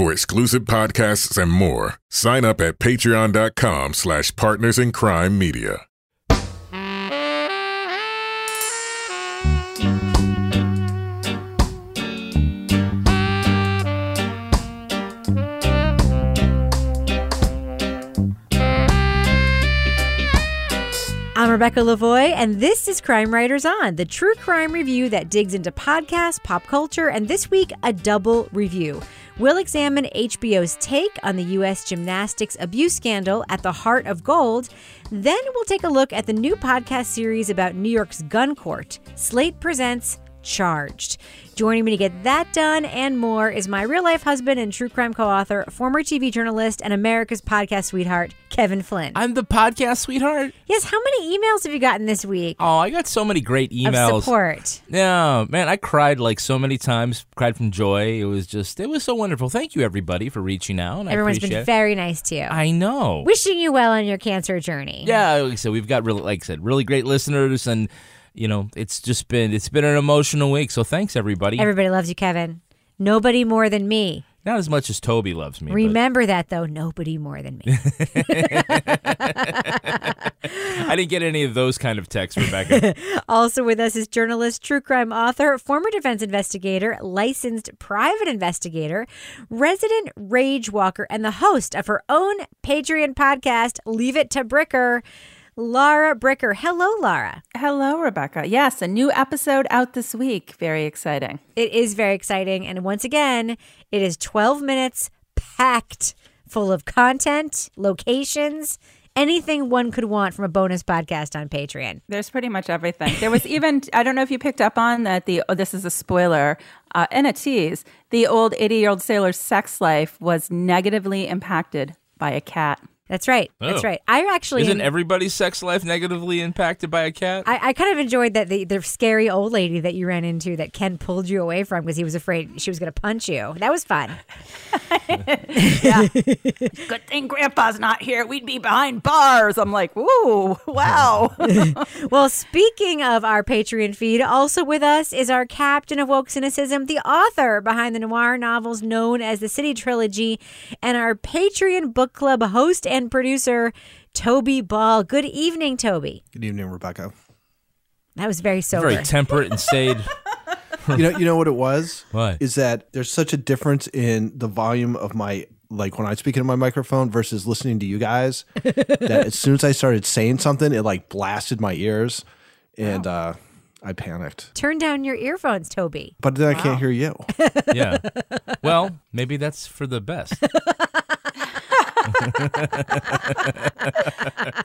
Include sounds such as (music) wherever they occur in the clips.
For exclusive podcasts and more, sign up at patreon.com slash partners in crime media. Rebecca Lavoie, and this is Crime Writers On, the true crime review that digs into podcasts, pop culture, and this week, a double review. We'll examine HBO's take on the U.S. gymnastics abuse scandal at the heart of gold. Then we'll take a look at the new podcast series about New York's gun court. Slate presents Charged. Joining me to get that done and more is my real life husband and true crime co author, former TV journalist, and America's podcast sweetheart, Kevin Flynn. I'm the podcast sweetheart. yes, how many emails have you gotten this week? Oh, I got so many great emails. Of support. Yeah, man, I cried like so many times. Cried from joy. It was just, it was so wonderful. Thank you, everybody, for reaching out. Everyone's been it. very nice to you. I know. Wishing you well on your cancer journey. yeah, like I said, we've got really, like I said, really great listeners, and you know, it's just been, it's been an emotional week. So thanks, everybody. Everybody loves you, Kevin. Nobody more than me. Not as much as Toby loves me. but- Remember that, though. Nobody more than me. (laughs) I didn't get any of those kind of texts, Rebecca. (laughs) also with us is journalist, true crime author, former defense investigator, licensed private investigator, resident rage walker, and the host of her own Patreon podcast, Leave It to Bricker, Laura Bricker. Hello, Laura. Hello, Rebecca. Yes, a new episode out this week. Very exciting. It is very exciting. And once again, it is 12 minutes packed full of content, locations, anything one could want from a bonus podcast on Patreon. There's pretty much everything. There was even, (laughs) I don't know if you picked up on that, the, oh, this is a spoiler uh, and a tease. The old 80 year old sailor's sex life was negatively impacted by a cat. That's right. That's Oh. right. I actually Isn't everybody's sex life negatively impacted by a cat? I, I kind of enjoyed that the, the scary old lady that you ran into that Ken pulled you away from because he was afraid she was going to punch you. That was fun. (laughs) Yeah. Good thing Grandpa's not here. We'd be behind bars. I'm like, ooh, wow. (laughs) Well, speaking of our Patreon feed, also with us is our captain of woke cynicism, the author behind the noir novels known as the City Trilogy, and our Patreon book club host and producer, Toby Ball. Good evening, Toby. Good evening, Rebecca. That was very sober. Very temperate and staid. (laughs) You know, you know what it was? What? is that? There's such a difference in the volume of my like when I speak into my microphone versus listening to you guys. that as soon as I started saying something, it like blasted my ears, and uh, I panicked. Turn down your earphones, Toby. But then I can't hear you. (laughs) yeah. Well, maybe that's for the best. (laughs)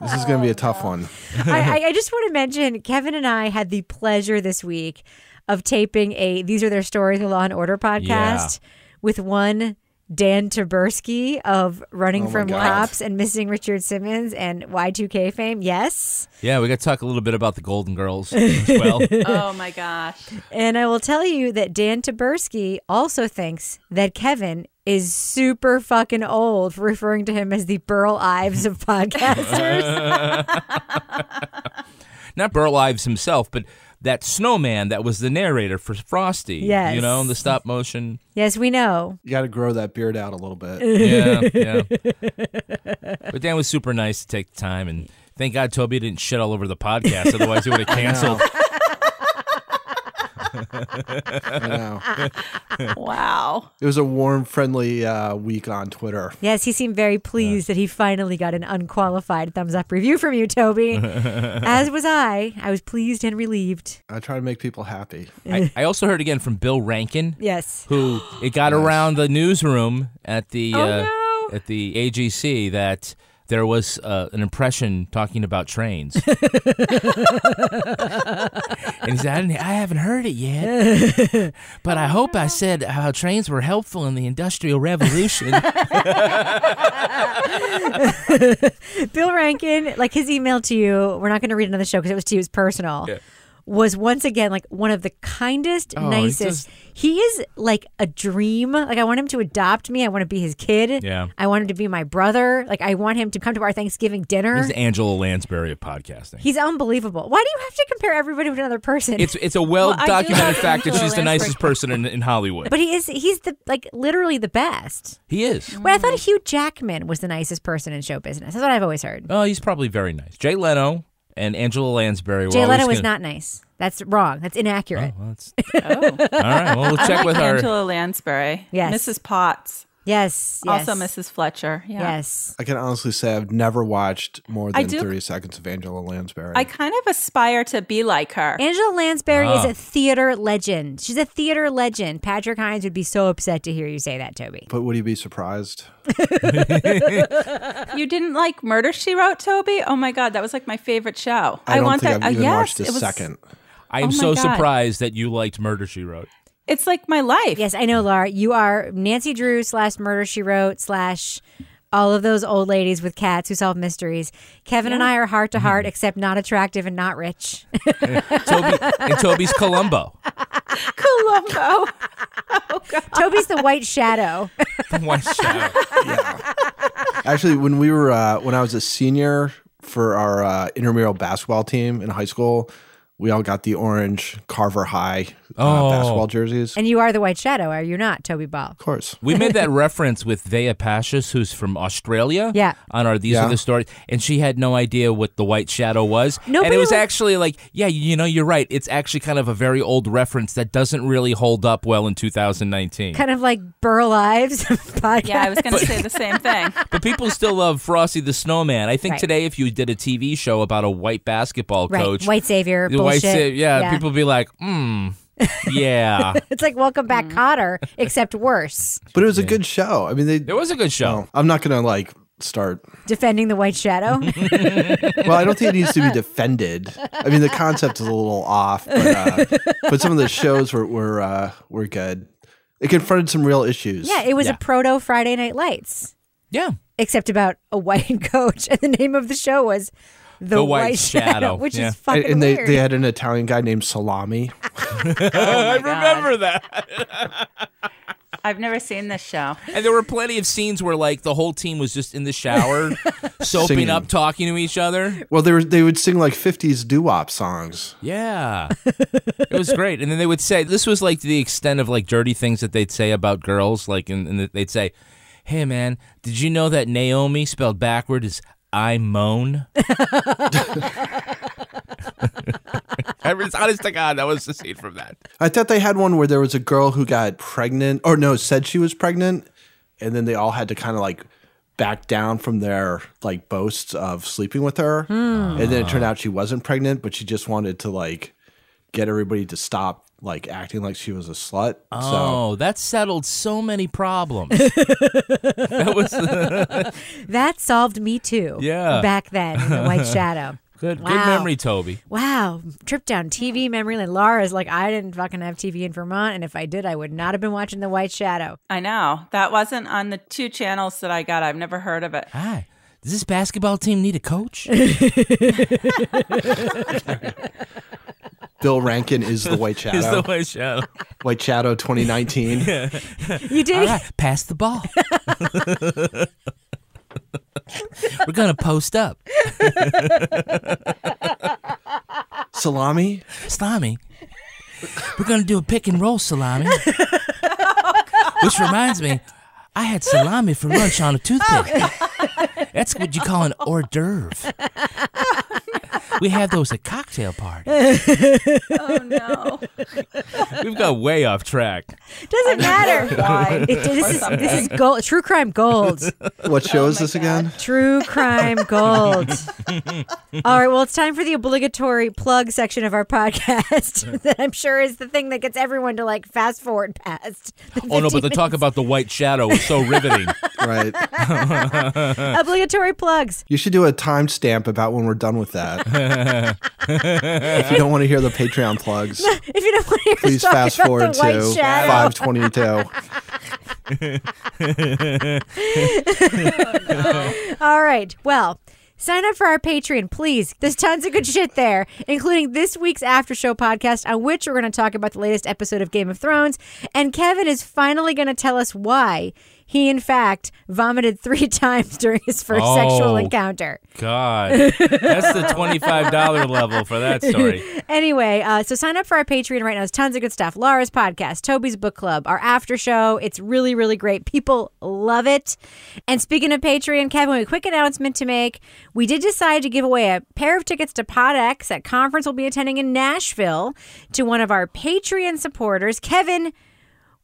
This is going to be a tough one. (laughs) I, I, I just want to mention Kevin and I had the pleasure this week of taping a These Are Their Stories, the Law and Order podcast with one Dan Taberski of Running Oh from God. Cops and Missing Richard Simmons and Y2K fame. Yes. Yeah, we got to talk a little bit about the Golden Girls (laughs) as well. (laughs) oh my gosh. And I will tell you that Dan Taberski also thinks that Kevin is super fucking old for referring to him as the Burl Ives of podcasters. (laughs) Not Burl Ives himself, but that snowman that was the narrator for Frosty. Yes. You know, the stop motion. yes, we know. You got to grow that beard out a little bit. (laughs) Yeah, yeah. But Dan was super nice to take the time, and thank God Toby didn't shit all over the podcast. Otherwise, he would have (laughs) canceled. I know. (laughs) wow. It was a warm, friendly uh, week on Twitter. Yes, he seemed very pleased that he finally got an unqualified thumbs up review from you, Toby. (laughs) As was I. I was pleased and relieved. I try to make people happy. (laughs) I, I also heard again from Bill Rankin, Yes. who it got around the newsroom at the Oh, uh, no. at the AJC that there was uh, an impression talking about trains. (laughs) and he said, I, didn't, I haven't heard it yet, (laughs) but I hope I said how trains were helpful in the Industrial Revolution. (laughs) Bill Rankin, like his email to you, we're not going to read it on the show because it was to you, it's personal. Yeah. Was once again like one of the kindest, Oh, nicest. He is like a dream. Like I want him to adopt me. I want to be his kid. Yeah. I want him to be my brother. Like I want him to come to our Thanksgiving dinner. He's Angela Lansbury of podcasting. He's unbelievable. Why do you have to compare everybody with another person? It's it's a well Well, documented fact that she's the nicest person in, in Hollywood. but he is. He's the like literally the best. he is. Wait, I thought Hugh Jackman was the nicest person in show business. That's what I've always heard. Oh, he's probably very nice. Jay Leno and Angela Lansbury. Were Jay Leno was gonna- not nice. That's wrong. That's inaccurate. Oh, well, that's- (laughs) Oh. all right. Well, we'll check with her. Angela Lansbury. Yes. Mrs. Potts. Yes, yes. Also Mrs. Fletcher. Yeah. Yes. I can honestly say I've never watched more than do- 30 seconds of Angela Lansbury. I kind of aspire to be like her. Angela Lansbury is Ah. a theater legend. She's a theater legend. Patrick Hinds would be so upset to hear you say that, Toby. but would he be surprised? (laughs) You didn't like Murder She Wrote, Toby? Oh my God, that was like my favorite show. I, don't want think that. I've uh, even yes, watched a it was- second. I am Oh so God. surprised that you liked Murder She Wrote. It's like my life. Yes, I know, Laura. You are Nancy Drew slash Murder She Wrote slash all of those old ladies with cats who solve mysteries. Kevin and I are Hart to Hart, except not attractive and not rich. (laughs) Toby and Toby's Columbo. Columbo. (laughs) (laughs) Toby's the white shadow. White Shadow. Yeah. Actually, when we were uh, when I was a senior for our uh, intramural basketball team in high school, we all got the orange Carver High uh, Oh. basketball jerseys. and you are the white shadow, are you not, Toby Ball? of course. We made that (laughs) reference with Vea Pashas, who's from Australia. Yeah. On our These Yeah. Are the Stories. And she had no idea what the White Shadow was. and it was wa- actually like, yeah, you know, you're right. It's actually kind of a very old reference that doesn't really hold up well in 2019. Kind of like Burl Ives (laughs) podcast. Yeah, I was going to say the same thing. (laughs) but people still love Frosty the Snowman. I think Right. today, if you did a TV show about a white basketball right. coach, White savior. The bullshit. white sa- yeah, people be like, hmm, yeah. (laughs) It's like Welcome Back, Kotter, except worse. But it was a good show. I mean, they. it was a good show. well, I'm not gonna like start. Defending the white shadow. (laughs) (laughs) Well, I don't think it needs to be defended. I mean, the concept is a little off, but uh, but some of the shows were were uh, were good. It confronted some real issues. yeah, it was Yeah. a proto Friday Night Lights. Yeah. except about a white coach, and the name of the show was The, The White Shadow, (laughs) which yeah. is fucking and, and they, weird. they had an Italian guy named Salami. (laughs) Oh (laughs) I remember that. I've never seen this show. And there were plenty of scenes where like the whole team was just in the shower, soaping Singing. up, talking to each other. Well, they were they would sing like '50s doo wop songs. Yeah, it was great. And then they would say this was like the extent of like dirty things that they'd say about girls. Like, and, and they'd say, "Hey, man, did you know that Naomi spelled backward is I moan?" (laughs) I was honest to God, that was the scene from that. I thought they had one where there was a girl who got pregnant, or no, said she was pregnant, and then they all had to kind of like back down from their like boasts of sleeping with her, hmm. and then it turned out she wasn't pregnant, but she just wanted to like get everybody to stop like acting like she was a slut. So Oh, that settled so many problems. (laughs) that was (laughs) (laughs) that solved me too. Yeah. back then in the White Shadow. good. Good memory, Toby. Wow, trip down TV memory lane. Laura's like, I didn't fucking have TV in Vermont, and if I did, I would not have been watching The White Shadow. I know. That wasn't on the two channels that I got. I've never heard of it. Hi. Does this basketball team need a coach? Bill Rankin is the White (laughs) Shadow. Is the White Shadow. White Shadow 2019. (laughs) You did. All right, pass the ball. (laughs) We're gonna post up, Salami. salami. We're gonna do a pick and roll salami. Which reminds me, I had salami for lunch on a toothpick. Oh. That's what you call an hors d'oeuvre. We have those at cocktail parties. Oh no. We've got way off track. Doesn't matter. (laughs) Why? It- this is this is gold. True crime gold. What oh show is this again? True crime gold. (laughs) All right. Well, it's time for the obligatory plug section of our podcast (laughs) that I'm sure is the thing that gets everyone to like fast forward past. Oh no, 15 but the talk about the white shadow was so riveting. Right. obligatory plugs. You should do a timestamp about when we're done with that. If you don't want to hear the Patreon plugs, If you don't want to hear us please talk fast about forward the white to shadow, 522. All right. Well, sign up for our Patreon, please. There's tons of good shit there, including this week's after show podcast, on which we're going to talk about the latest episode of Game of Thrones. And Kevin is finally going to tell us why he, in fact, vomited three (laughs) times during his first sexual Oh. encounter. God, that's the twenty-five dollar (laughs) level for that story. Anyway, uh, so sign up for our Patreon right now. There's tons of good stuff. Laura's podcast, Toby's book club, our after show. It's really, really great. People love it. And speaking of Patreon, Kevin, we have a quick announcement to make. We did decide to give away a pair of tickets to PodX at conference we'll be attending in Nashville to one of our Patreon supporters, Kevin.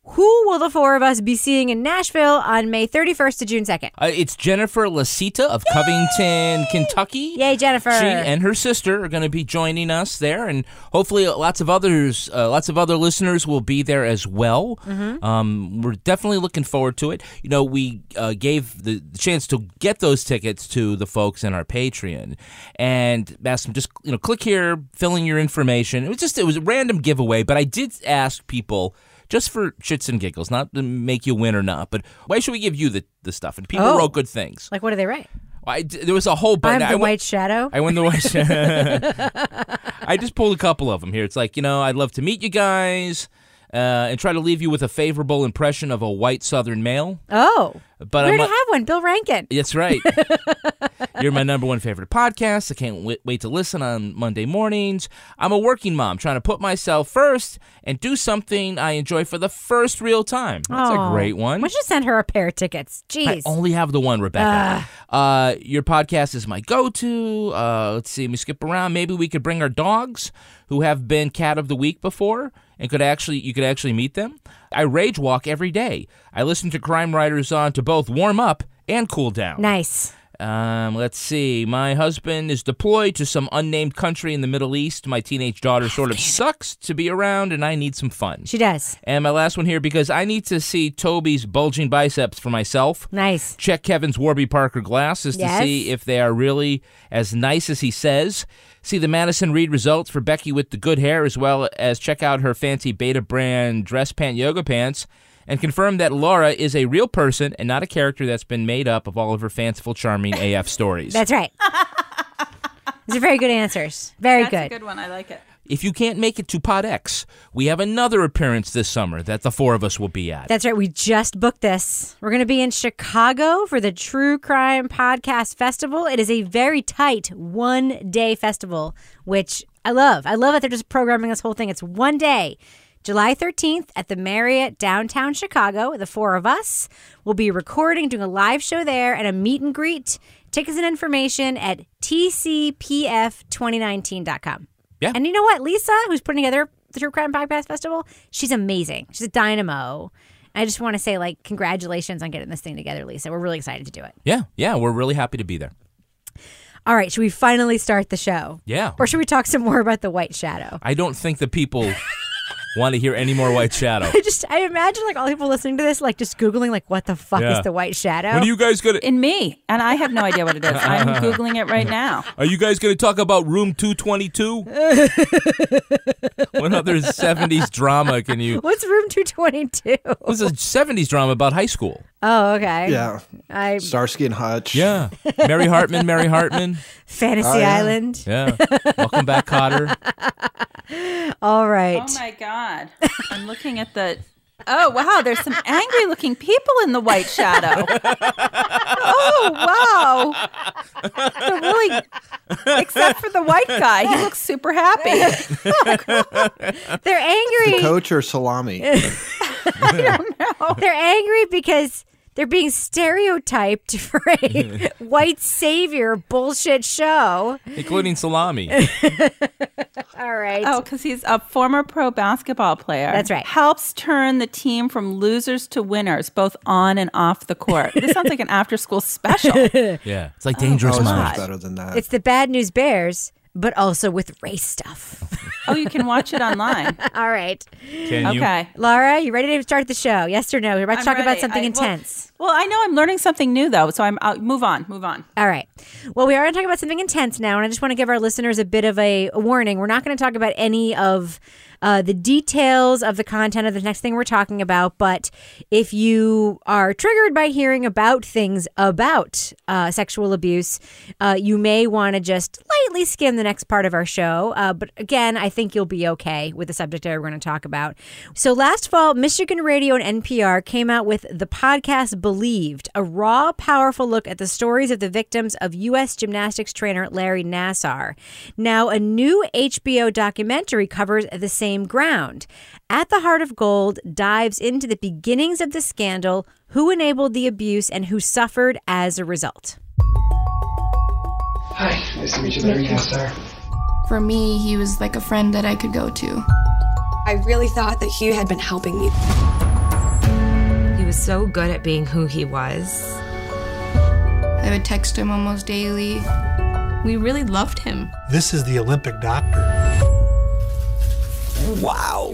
Who will the four of us be seeing in Nashville on May 31st to June 2nd? Uh, it's Jennifer Lasita of Covington, Kentucky. Yay, Jennifer. She and her sister are going to be joining us there, and hopefully, lots of others, uh, lots of other listeners will be there as well. Mm-hmm. Um, we're definitely looking forward to it. You know, we uh, gave the chance to get those tickets to the folks in our Patreon, and asked them just you know click here, fill in your information. It was just it was a random giveaway, but I did ask people. Just for shits and giggles, not to make you win or not, but why should we give you the, the stuff? And people Oh. wrote good things. Like, what do they write? I, there was a whole bunch. I'm the I went- White Shadow. I went the white. (laughs) Shadow. (laughs) I just pulled a couple of them here. It's like you know, I'd love to meet you guys uh, and try to leave you with a favorable impression of a white Southern male. oh, But we I'm already have one. Bill Rankin. That's right. (laughs) You're my number one favorite podcast. I can't wait, wait to listen on Monday mornings. I'm a working mom trying to put myself first and do something I enjoy for the first real time. That's a great one. We should send her a pair of tickets. Jeez. I only have the one, Rebecca. Uh, your podcast is my go-to. Uh, let's see, let me skip around. Maybe we could bring our dogs, who have been cat of the week before, and could actually you could actually meet them. I rage walk every day. I listen to Crime Writers on to both warm up and cool down. nice. Um, let's see. My husband is deployed to some unnamed country in the Middle East. My teenage daughter sort of sucks to be around, and I need some fun. She does. And my last one here because I need to see Toby's bulging biceps for myself Nice. check Kevin's Warby Parker glasses Yes. to see if they are really as nice as he says. See the Madison Reed results for Becky with the good hair, as well as check out her fancy Betabrand dress pant yoga pants, and confirm that Laura is a real person and not a character that's been made up of all of her fanciful, charming AF stories. That's right. (laughs) These are very good answers. Very good. That's good. a good one. I like it. if you can't make it to Pod X, we have another appearance this summer that the four of us will be at. That's right. We just booked this. We're going to be in Chicago for the True Crime Podcast Festival. It is a very tight one day festival, which I love. I love that they're just programming this whole thing. It's one day. July 13th at the Marriott downtown Chicago. The four of us will be recording, doing a live show there, and a meet and greet. Tickets and information at tcpf2019.com. Yeah. And you know what? Lisa, who's putting together the True Crime Podcast Festival, she's amazing. She's a dynamo. I just want to say, like, congratulations on getting this thing together, Lisa. We're really excited to do it. yeah, yeah, we're really happy to be there. All right, should we finally start the show? Yeah. Or should we talk some more about the White Shadow? I don't think the people (laughs) want to hear any more White (laughs) Shadow. I just, I imagine, like, all people listening to this, like, just Googling, like, what the fuck Yeah. is the White Shadow? When are you guys gonna? In me, and I have no idea what it is. I'm (laughs) googling it right now. Are you guys going to talk about Room 222? (laughs) what other 70s drama can you. What's room 222? It was a 70s drama about high school. Oh, okay. Yeah. I Starsky and Hutch. Yeah. Mary Hartman, Mary Hartman. Fantasy Oh, yeah. Island. Yeah. Welcome back, Kotter. All right. Oh my god! I'm looking at the. Oh wow! There's some angry looking people in the white shadow. Oh wow! They're really, except for the white guy, he looks super happy. (laughs) They're angry. The coach or salami? (laughs) I don't know. They're angry because they're being stereotyped (laughs) for a (laughs) white savior bullshit show. including salami. (laughs) All right. Oh, because he's a former pro basketball player. That's right. Helps turn the team from losers to winners, both on and off the court. This sounds like an after school special. yeah, it's like Dangerous Oh, much Minds. better than that. It's the Bad News Bears, but also with race stuff. (laughs) oh, you can watch it online. (laughs) All right. Can you? Okay. Laura, you ready to start the show? Yes or no? We're about to I'm talk about something I- well- intense. Well, I know I'm learning something new though, so I'm I'll move on, move on. All right. Well, we are going to talk about something intense now, and I just want to give our listeners a bit of a, a warning. We're not going to talk about any of uh, the details of the content of the next thing we're talking about, but if you are triggered by hearing about things about uh, sexual abuse, uh, you may want to just lightly skim the next part of our show. Uh, but again, I think you'll be okay with the subject area we're going to talk about. So last fall, Michigan Radio and NPR came out with the podcast Believed, a raw, powerful look at the stories of the victims of U.S. gymnastics trainer Larry Nassar. Now, a new HBO documentary covers the same ground. At the Heart of Gold dives into the beginnings of the scandal, who enabled the abuse, and who suffered as a result. Hi, nice to meet you, Larry Nassar. For me, he was like a friend that I could go to. I really thought that Hugh had been helping me. He was so good at being who he was. I would text him almost daily. We really loved him. This is the Olympic doctor. Wow.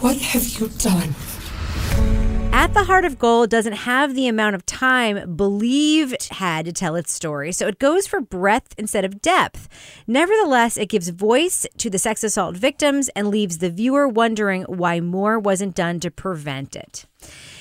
What have you done? At the Heart of Gold doesn't have the amount of time Believed had to tell its story, so it goes for breadth instead of depth. Nevertheless, it gives voice to the sex assault victims and leaves the viewer wondering why more wasn't done to prevent it.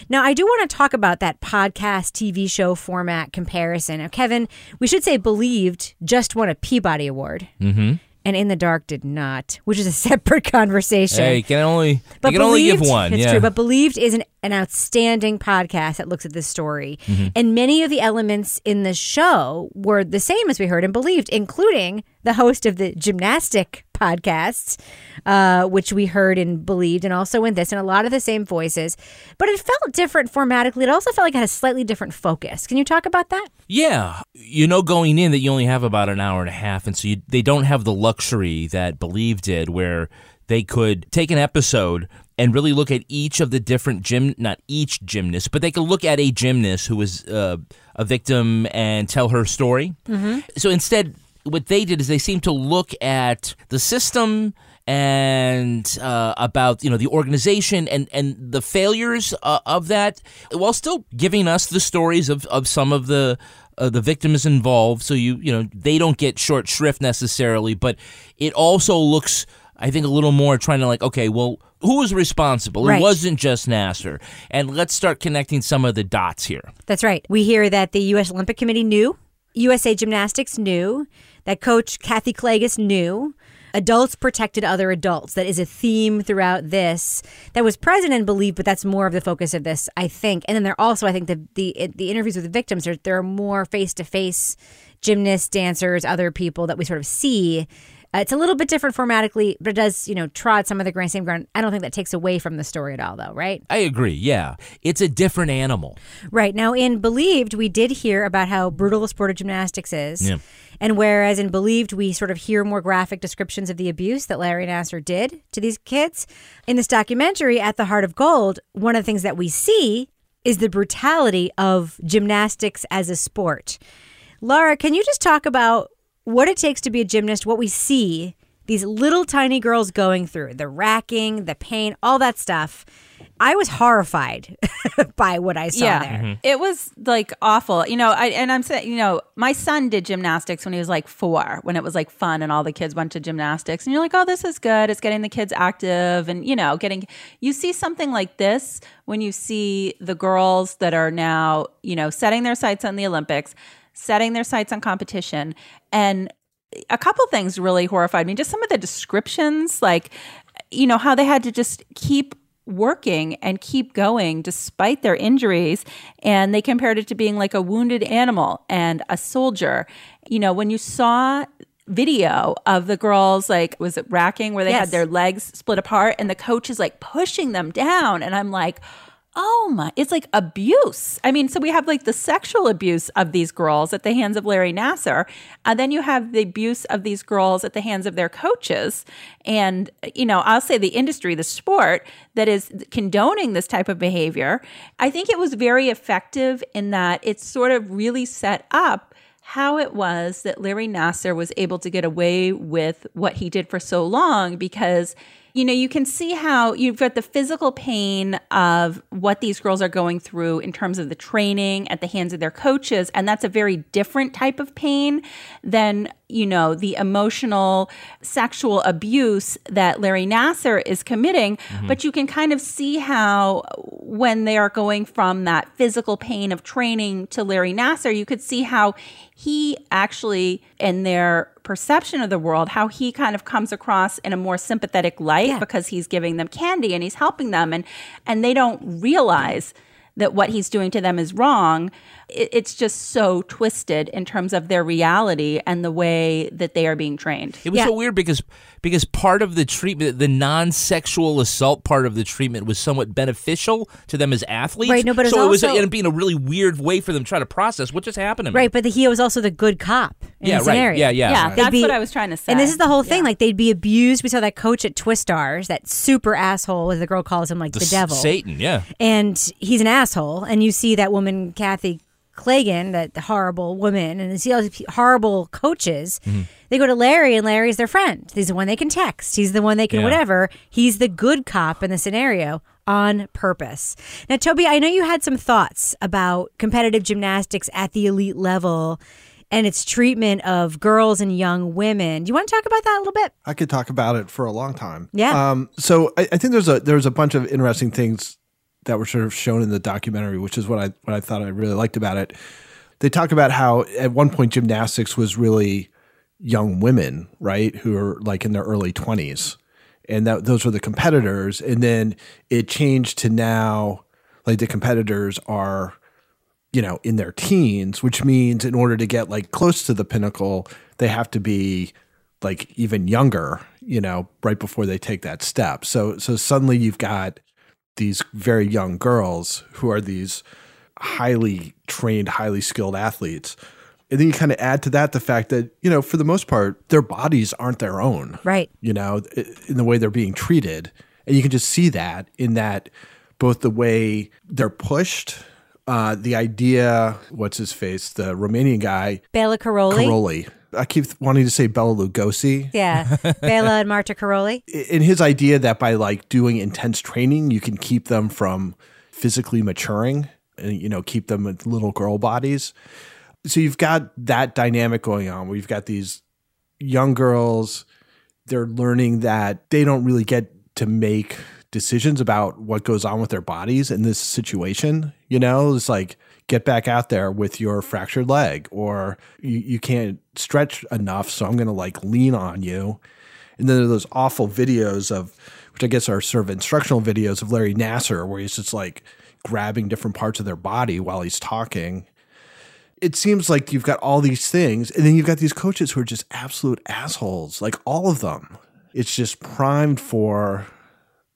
Now, I do want to talk about that podcast TV show format comparison. Now, Kevin, we should say Believed just won a Peabody Award. Mm-hmm. And In the Dark did not, which is a (laughs) separate conversation. Hey, you can only But you can only give Believed- one. It's yeah. true, but Believed is an, an outstanding podcast that looks at this story. Mhm. And many of the elements in the show were the same as we heard and Believed, including the host of the gymnastic podcasts, uh, which we heard and Believed, and also in this, and a lot of the same voices. But it felt different formatically. It also felt like it had a slightly different focus. Can you talk about that? Yeah, you know going in that you only have about an hour and a half, and so you, they don't have the luxury that Believe did, where they could take an episode and really look at each of the different gym, not each gymnast, but they could look at a gymnast who was uh, a victim and tell her story. Mm-hmm. So instead, what they did is they seemed to look at the system and uh, about you know the organization and and the failures uh, of that, while still giving us the stories of of some of the. Uh, the victims involved, so you you know they don't get short shrift necessarily, but it also looks, I think, a little more trying to like, okay, well, who was responsible? Right. It wasn't just Nassar, and let's start connecting some of the dots here. That's right. We hear that the U.S. Olympic Committee knew, USA Gymnastics knew, that coach Kathy Klages knew. Adults protected other adults. That is a theme throughout this that was present and believed, but that's more of the focus of this, I think. And then there also, I think, the the, the interviews with the victims, there, there are more face to face gymnasts, dancers, other people that we sort of see. Uh, it's a little bit different formatically, but it does, you know, trod some of the grand same ground. I don't think that takes away from the story at all, though, right? I agree. Yeah, it's a different animal. Right. Now, in Believed, we did hear about how brutal the sport of gymnastics is. Yeah. And whereas in Believed, we sort of hear more graphic descriptions of the abuse that Larry Nassar did to these kids, in this documentary, At the Heart of Gold, one of the things that we see is the brutality of gymnastics as a sport. Laura, can you just talk about what it takes to be a gymnast, what we see these little tiny girls going through, the racking, the pain, all that stuff? I was horrified (laughs) by what I saw yeah, there. Mm-hmm. it was like awful. You know, I and I'm saying, you know, my son did gymnastics when he was like four, when it was like fun and all the kids went to gymnastics, and you're like, oh, this is good. It's getting the kids active, and you know, getting. You see something like this when you see the girls that are now, you know, setting their sights on the Olympics, setting their sights on competition, and a couple things really horrified me. Just some of the descriptions, like, you know, how they had to just keep working and keep going despite their injuries. And they compared it to being like a wounded animal and a soldier. You know, when you saw video of the girls like was it racking where they Yes. had their legs split apart and the coach is like pushing them down and I'm like Oh my, it's like abuse. I mean, so we have like the sexual abuse of these girls at the hands of Larry Nassar. And then you have the abuse of these girls at the hands of their coaches. And, you know, I'll say the industry, the sport that is condoning this type of behavior. I think it was very effective in that it sort of really set up how it was that Larry Nassar was able to get away with what he did for so long because you know, you can see how you've got the physical pain of what these girls are going through in terms of the training at the hands of their coaches. And that's a very different type of pain than, you know, the emotional sexual abuse that Larry Nassar is committing. Mhm. But you can kind of see how when they are going from that physical pain of training to Larry Nassar, you could see how he actually, in their perception of the world, how he kind of comes across in a more sympathetic light because he's giving them candy and he's helping them, and and they don't realize that what he's doing to them is wrong. It, it's just so twisted in terms of their reality and the way that they are being trained. It was so weird because because part of the treatment, the non-sexual assault part of the treatment, was somewhat beneficial to them as athletes. Right, no, but it's so it was also- ended up being a really weird way for them to try to process what just happened to me. Right, but the, he was also the good cop in Yeah, right. scenario. Yeah, yeah. Yeah, They'd that's what I was trying to say. And this is the whole thing. Like they'd be abused. We saw that coach at Twistars, that super asshole, as the girl calls him, like the, s- devil. Satan, yeah. and he's an asshole. And you see that woman, Kathy Clagan, that horrible woman, and you see all these horrible coaches. Mm-hmm. They go to Larry, and Larry's their friend. He's the one they can text. He's the one they can Yeah. whatever. He's the good cop in the scenario on purpose. Now, Toby, I know you had some thoughts about competitive gymnastics at the elite level and its treatment of girls and young women. Do you want to talk about that a little bit? I could talk about it for a long time. Yeah. Um, so I, I think there's a there's a bunch of interesting things that were sort of shown in the documentary, which is what I what I thought I really liked about it. They talk about how at one point gymnastics was really young women, right, who are like in their early twenties, and that those were the competitors, and then it changed to now like the competitors are you know, in their teens, which means in order to get like close to the pinnacle, they have to be like even younger, you know, right before they take that step. So so suddenly you've got these very young girls who are these highly trained, highly skilled athletes. And then you kind of add to that the fact that, you know, for the most part, their bodies aren't their own. Right. You know, in the way they're being treated. And you can just see that in that both the way they're pushed, uh, the idea, what's his face, the Romanian guy, Bela Karolyi. Karolyi. I keep wanting to say Bela Lugosi. Yeah. (laughs) Bela and Marta Karolyi. In his idea that by like doing intense training, you can keep them from physically maturing and, you know, keep them with little girl bodies. So you've got that dynamic going on where you've got these young girls, they're learning that they don't really get to make decisions about what goes on with their bodies in this situation. You know, it's like get back out there with your fractured leg, or you, you can't stretch enough, so I'm going to like lean on you. And then there are those awful videos of, which I guess are sort of instructional videos of Larry Nassar, where he's just like grabbing different parts of their body while he's talking. It seems like you've got all these things, and then you've got these coaches who are just absolute assholes, like all of them. It's just primed for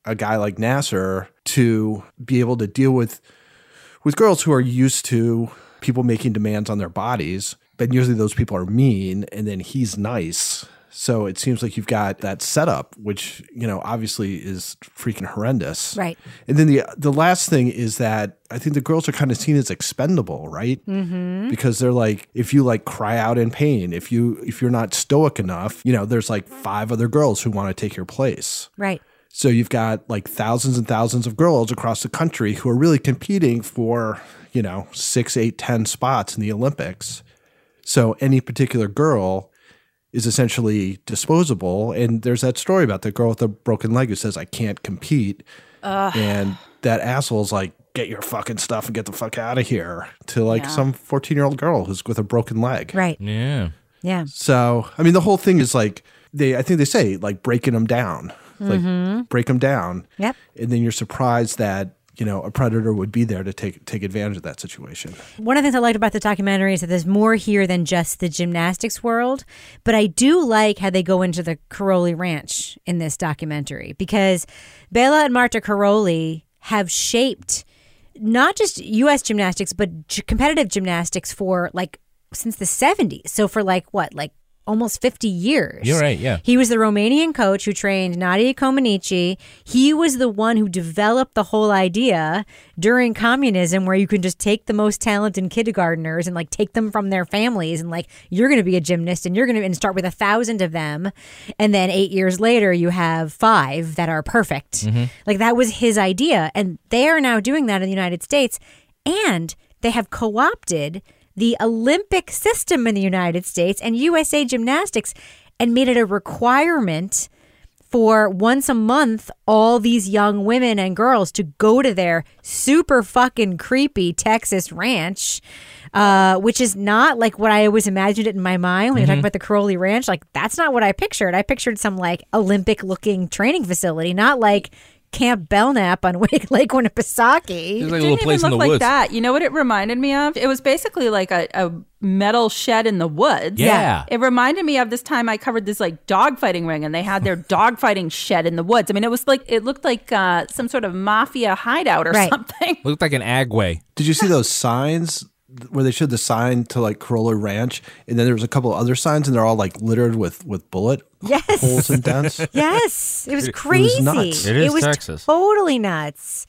a guy like Nassar to be able to deal with with girls who are used to people making demands on their bodies, but usually those people are mean and then he's nice. So it seems like you've got that setup, which, you know, obviously is freaking horrendous. Right. And then the the last thing is that I think the girls are kind of seen as expendable, right? Mm-hmm. Because they're like, if you like cry out in pain, if you if you're not stoic enough, you know, there's like five other girls who want to take your place. Right. So you've got like thousands and thousands of girls across the country who are really competing for, you know, six, eight, ten spots in the Olympics. So any particular girl is essentially disposable. And there's that story about the girl with the broken leg who says, I can't compete. Ugh. And that asshole's like, get your fucking stuff and get the fuck out of here to like Yeah. some 14 year old girl who's with a broken leg. Right. Yeah. Yeah. So, I mean, the whole thing is like, they, I think they say like breaking them down, like Mhm. break them down. Yep. And then you're surprised that, you know, a predator would be there to take, take advantage of that situation. One of the things I liked about the documentary is that there's more here than just the gymnastics world. But I do like how they go into the Karolyi Ranch in this documentary because Bela and Marta Karolyi have shaped not just U.S. gymnastics, but g- competitive gymnastics for like since the 70s. So for like what, like almost 50 years. You're right, yeah. He was the Romanian coach who trained Nadia Comaneci. He was the one who developed the whole idea during communism where you can just take the most talented kindergarteners and like take them from their families and like you're going to be a gymnast and you're going to and start with a thousand of them and then 8 years later you have 5 that are perfect. Mm-hmm. Like that was his idea and they are now doing that in the United States and they have co-opted the Olympic system in the United States and USA Gymnastics and made it a requirement for once a month all these young women and girls to go to their super fucking creepy Texas ranch, uh, which is not like what I always imagined it in my mind when you're talking about the Crowley Ranch. Like that's not what I pictured. I pictured some like Olympic looking training facility, not like Camp Belknap on (laughs) Lake Winnipesaukee. It's like a It little didn't place even in the look like woods. that. You know what it reminded me of? It was basically like a, a metal shed in the woods. Yeah. It reminded me of this time I covered this like dogfighting ring and they had their (laughs) dogfighting shed in the woods. I mean, it was like, it looked like uh, some sort of mafia hideout or Right. something. Looked like an agway. Did you see those signs where they showed the sign to like Karolyi Ranch, and then there was a couple other signs, and they're all like littered with with bullet Yes. holes and dents? (laughs) Yes, it was crazy. it was nuts. It is was Texas. totally nuts.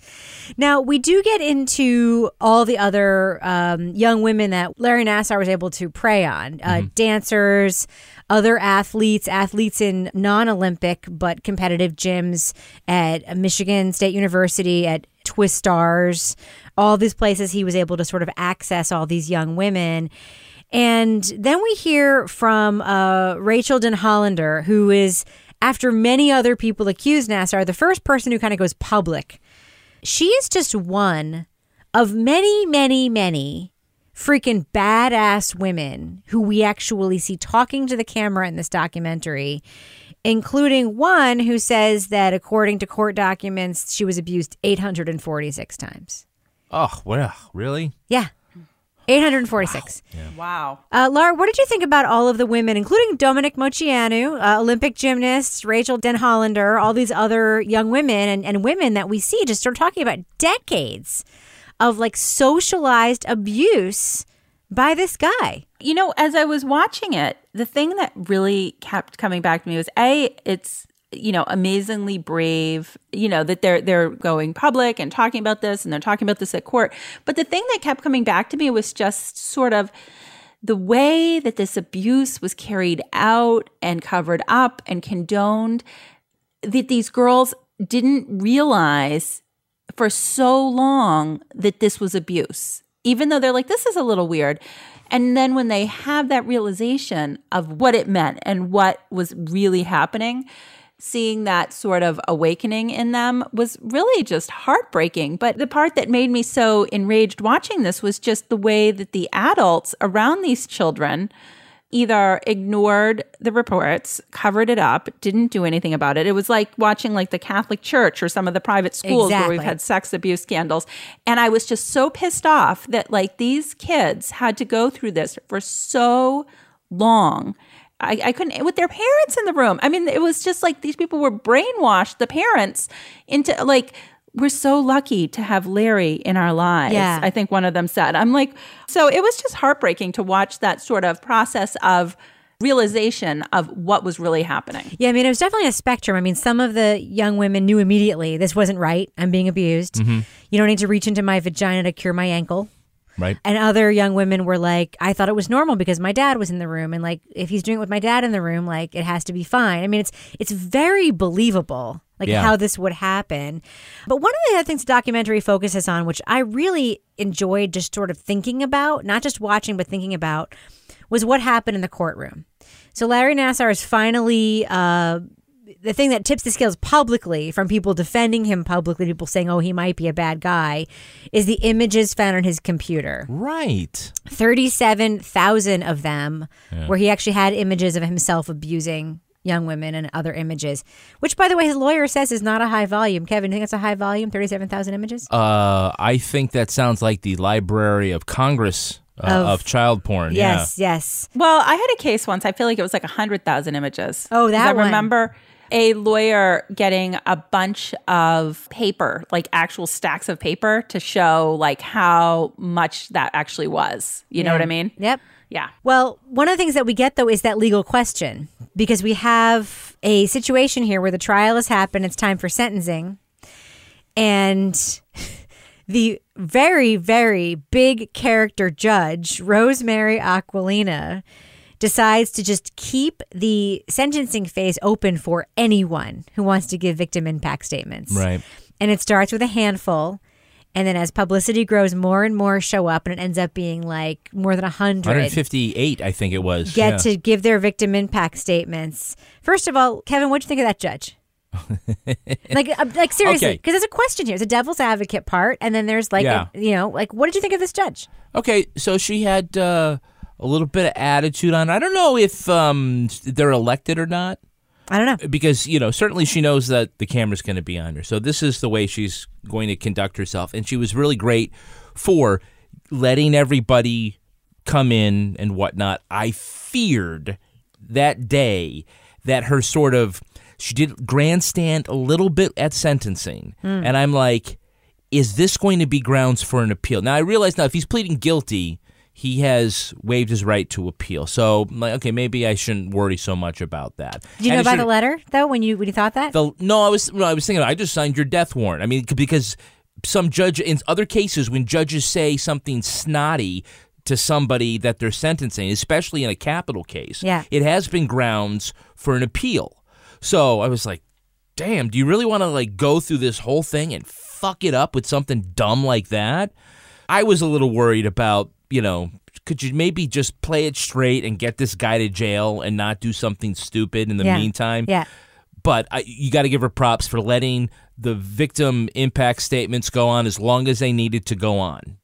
Now we do get into all the other um, young women that Larry Nassar was able to prey on: uh, dancers, other athletes, athletes in non-Olympic but competitive gyms at Michigan State University, at Twistars, all these places. He was able to sort of access all these young women. And then we hear from uh, Rachael Denhollander, who is, after many other people accuse Nassar, the first person who kind of goes public. She is just one of many, many, many freaking badass women who we actually see talking to the camera in this documentary, including one who says that according to court documents, she was abused 846 times. Oh, well, really? Yeah. 846. Wow. Uh, Laura, what did you think about all of the women, including Dominique Moceanu, uh, Olympic gymnasts, Rachael Denhollander, all these other young women and, and women that we see just sort of talking about decades of like socialized abuse by this guy? You know, as I was watching it, the thing that really kept coming back to me was a it's you know amazingly brave you know that they're they're going public and talking about this and they're talking about this at court but the thing that kept coming back to me was just sort of the way that this abuse was carried out and covered up and condoned that these girls didn't realize for so long that this was abuse, even though they're like, this is a little weird. And then when they have that realization of what it meant and what was really happening, seeing that sort of awakening in them was really just heartbreaking. But the part that made me so enraged watching this was just the way that the adults around these children either ignored the reports, covered it up, didn't do anything about it. It was like watching like the Catholic Church or some of the private schools where we've had sex abuse scandals. And I was just so pissed off that like these kids had to go through this for so long. I, I couldn't with their parents in the room. I mean, it was just like these people were brainwashed, the parents, into like we're so lucky to have Larry in our lives. Yeah. I think one of them said. I'm like, so it was just heartbreaking to watch that sort of process of realization of what was really happening. Yeah, I mean, it was definitely a spectrum. I mean, some of the young women knew immediately this wasn't right. I'm being abused. Mhm. You don't need to reach into my vagina to cure my ankle. Right. And other young women were like, I thought it was normal because my dad was in the room, and like, if he's doing it with my dad in the room, like, it has to be fine. I mean, it's it's very believable, like Yeah. how this would happen. But one of the other things the documentary focuses on, which I really enjoyed just sort of thinking about, not just watching but thinking about, was what happened in the courtroom. So Larry Nassar is finally. Uh, the thing that tips the scales publicly from people defending him publicly, people saying, oh, he might be a bad guy, is the images found on his computer. Right. 37,000 of them, Yeah. where he actually had images of himself abusing young women and other images, which, by the way, his lawyer says is not a high volume. Kevin, you think that's a high volume, 37,000 images? Uh, I think that sounds like the Library of Congress uh, Of- of, child porn. Yes, yes. Well, I had a case once. I feel like it was like 100,000 images. Oh, that I one. remember a lawyer getting a bunch of paper, like actual stacks of paper to show like how much that actually was. You know what I mean? Yep. Yeah. Well, one of the things that we get though is that legal question because we have a situation here where the trial has happened, it's time for sentencing. And (laughs) the very, very big character judge, Rosemary Aquilina, decides to just keep the sentencing phase open for anyone who wants to give victim impact statements. Right. And it starts with a handful. And then as publicity grows, more and more show up, and it ends up being like more than a hundred 158, I think it was. get yeah. to give their victim impact statements. First of all, Kevin, what'd you think of that judge? (laughs) like, uh, like seriously, Okay. because there's a question here. It's a devil's advocate part, and then there's like, Yeah. a, you know, like what did you think of this judge? Okay, so she had uh, a little bit of attitude on. I don't know if um, they're elected or not. I don't know because you know certainly she knows that the camera's going to be on her. So this is the way she's going to conduct herself, and she was really great for letting everybody come in and whatnot. I feared that day that her sort of she did grandstand a little bit at sentencing, Hmm. and I'm like, is this going to be grounds for an appeal? Now I realize now if he's pleading guilty, he has waived his right to appeal. So like, okay, maybe I shouldn't worry so much about that. Did you And know about the letter though when you when you thought that? the no, I was no, I was thinking I just signed your death warrant. I mean, because some judge in other cases when judges say something snotty to somebody that they're sentencing, especially in a capital case, Yeah. it has been grounds for an appeal. So I was like, damn, do you really want to like go through this whole thing and fuck it up with something dumb like that? I was a little worried about, you know, could you maybe just play it straight and get this guy to jail and not do something stupid in the Yeah. meantime? Yeah. But I, you got to give her props for letting the victim impact statements go on as long as they needed to go on.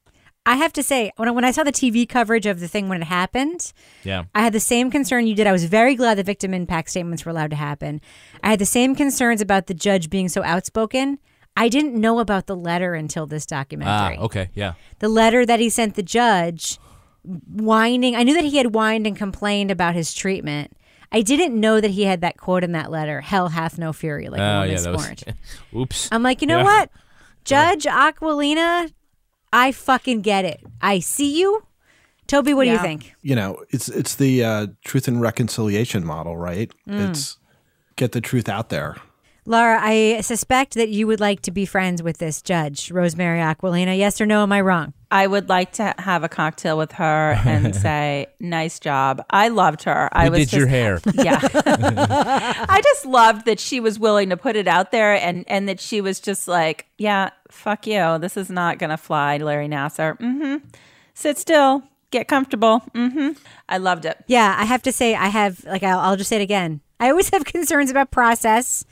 I have to say, when I, when I saw the TV coverage of the thing when it happened, Yeah. I had the same concern you did. I was very glad the victim impact statements were allowed to happen. I had the same concerns about the judge being so outspoken. I didn't know about the letter until this documentary. Ah, documentary. okay. Yeah. The letter that he sent the judge, whining. I knew that he had whined and complained about his treatment. I didn't know that he had that quote in that letter: "Hell hath no fury like a oh, woman yeah. That was, scorned." (laughs) oops. I'm like, you know Yeah. what, (laughs) Judge Aquilina, I fucking get it. I see you. Toby, what do you think? You know, it's it's the uh, truth and reconciliation model, right? Mm. It's get the truth out there. Laura, I suspect that you would like to be friends with this judge, Rosemary Aquilina. Yes or no? Am I wrong? I would like to have a cocktail with her and (laughs) say, "Nice job." I loved her. I Who was did your just- hair? (laughs) Yeah, (laughs) I just loved that she was willing to put it out there, and and that she was just like, "Yeah, fuck you. This is not gonna fly, Larry Nassar. Mm-hmm. Sit still, get comfortable. Mm-hmm. I loved it. Yeah, I have to say, I have, like, I'll, I'll just say it again. I always have concerns about process.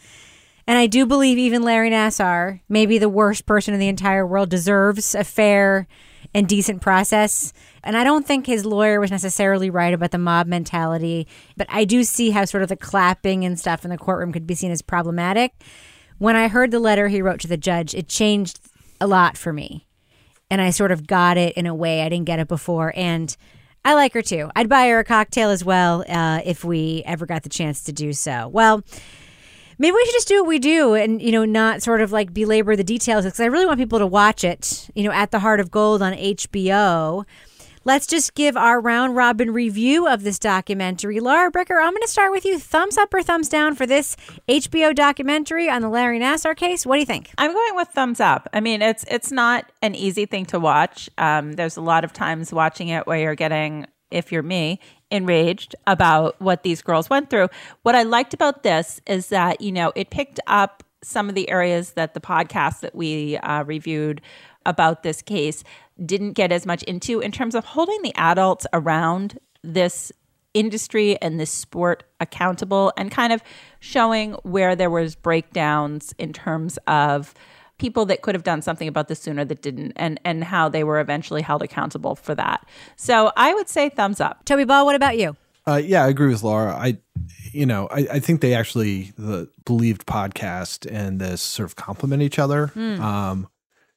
And I do believe even Larry Nassar, maybe the worst person in the entire world, deserves a fair and decent process. And I don't think his lawyer was necessarily right about the mob mentality, but I do see how sort of the clapping and stuff in the courtroom could be seen as problematic. When I heard the letter he wrote to the judge, it changed a lot for me. And I sort of got it in a way I didn't get it before. And I like her too. I'd buy her a cocktail as well uh, if we ever got the chance to do so. Well, maybe we should just do what we do and you know not sort of like belabor the details because i really want people to watch it you know at the heart of gold on hbo let's just give our round robin review of this documentary. Laura bricker i'm going to start with you. Thumbs up or thumbs down for this hbo documentary on the larry nassar case? What do you think? I'm going with thumbs up. I mean, it's it's not an easy thing to watch. Um, there's a lot of times watching it where you're getting, if you're me, enraged about what these girls went through. What I liked about this is that you know it picked up some of the areas that the podcast that we uh, reviewed about this case didn't get as much into in terms of holding the adults around this industry and this sport accountable and kind of showing where there was breakdowns in terms of people that could have done something about this sooner that didn't and and how they were eventually held accountable for that. So I would say thumbs up. toby ball what about you Uh, yeah, I agree with Laura. I, you know, I, I think they actually the believed podcast and this sort of complement each other. Hmm. Um,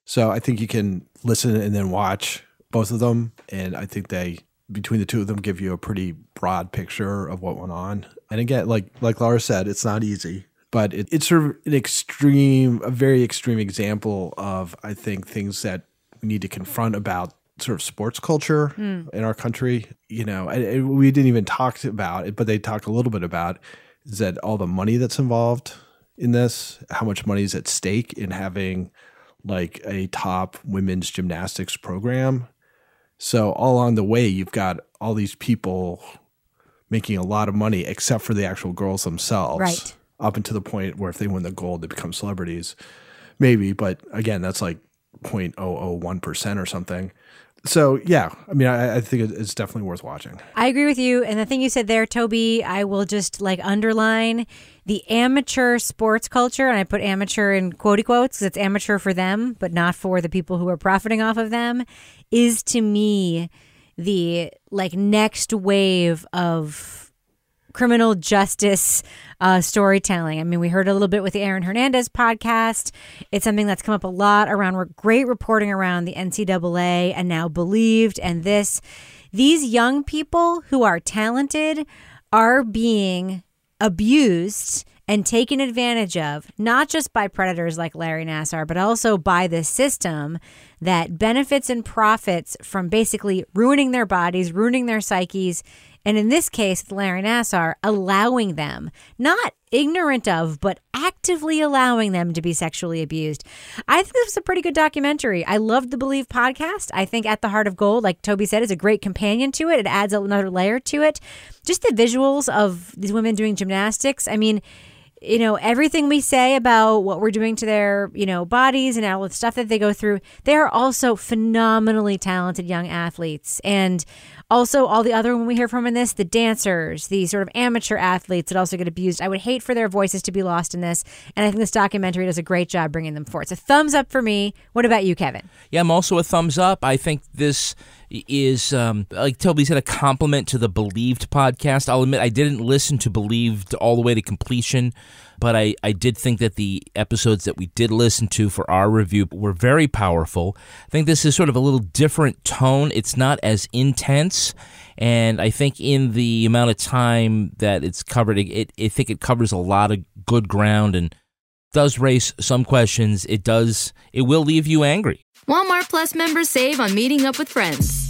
so I think you can listen and then watch both of them, and I think they between the two of them give you a pretty broad picture of what went on. And again, like like Laura said, it's not easy. But it, it's sort of an extreme, a very extreme example of I think things that we need to confront about sort of sports culture Hmm. in our country. You know, and, and we didn't even talk about it, but they talked a little bit about is that all the money that's involved in this, how much money is at stake in having like a top women's gymnastics program. So all along the way, you've got all these people making a lot of money, except for the actual girls themselves. Right. Up until the point where if they win the gold, they become celebrities. Maybe, but again, that's like 0.001% or something. So yeah, I mean, I, I think it's definitely worth watching. I agree with you. And the thing you said there, Toby, I will just like underline the amateur sports culture. And I put amateur in quotey quotes because it's amateur for them, but not for the people who are profiting off of them, is to me the like next wave of criminal justice uh, storytelling. I mean, we heard a little bit with the Aaron Hernandez podcast. It's something that's come up a lot around re- great reporting around the NCAA and now believed. And this, these young people who are talented are being abused and taken advantage of, not just by predators like Larry Nassar, but also by the system that benefits and profits from basically ruining their bodies, ruining their psyches, and in this case, Larry Nassar, allowing them, not ignorant of, but actively allowing them to be sexually abused. I think this was a pretty good documentary. I loved the Believe podcast. I think At the Heart of Gold, like Toby said, is a great companion to it. It adds another layer to it. Just the visuals of these women doing gymnastics. I mean, you know, everything we say about what we're doing to their, you know, bodies and all the stuff that they go through, they are also phenomenally talented young athletes. And also all the other one we hear from in this, the dancers, the sort of amateur athletes that also get abused. I would hate for their voices to be lost in this. And I think this documentary does a great job bringing them forward. So thumbs up for me. What about you, Kevin? Yeah, I'm also a thumbs up. I think this is, um, like Toby said, a compliment to the Believed podcast. I'll admit I didn't listen to Believed all the way to completion, but I, I did think that the episodes that we did listen to for our review were very powerful. I think this is sort of a little different tone. It's not as intense. And I think in the amount of time that it's covered, it, I think it covers a lot of good ground and does raise some questions. It does, it will leave you angry. Walmart Plus members save on meeting up with friends.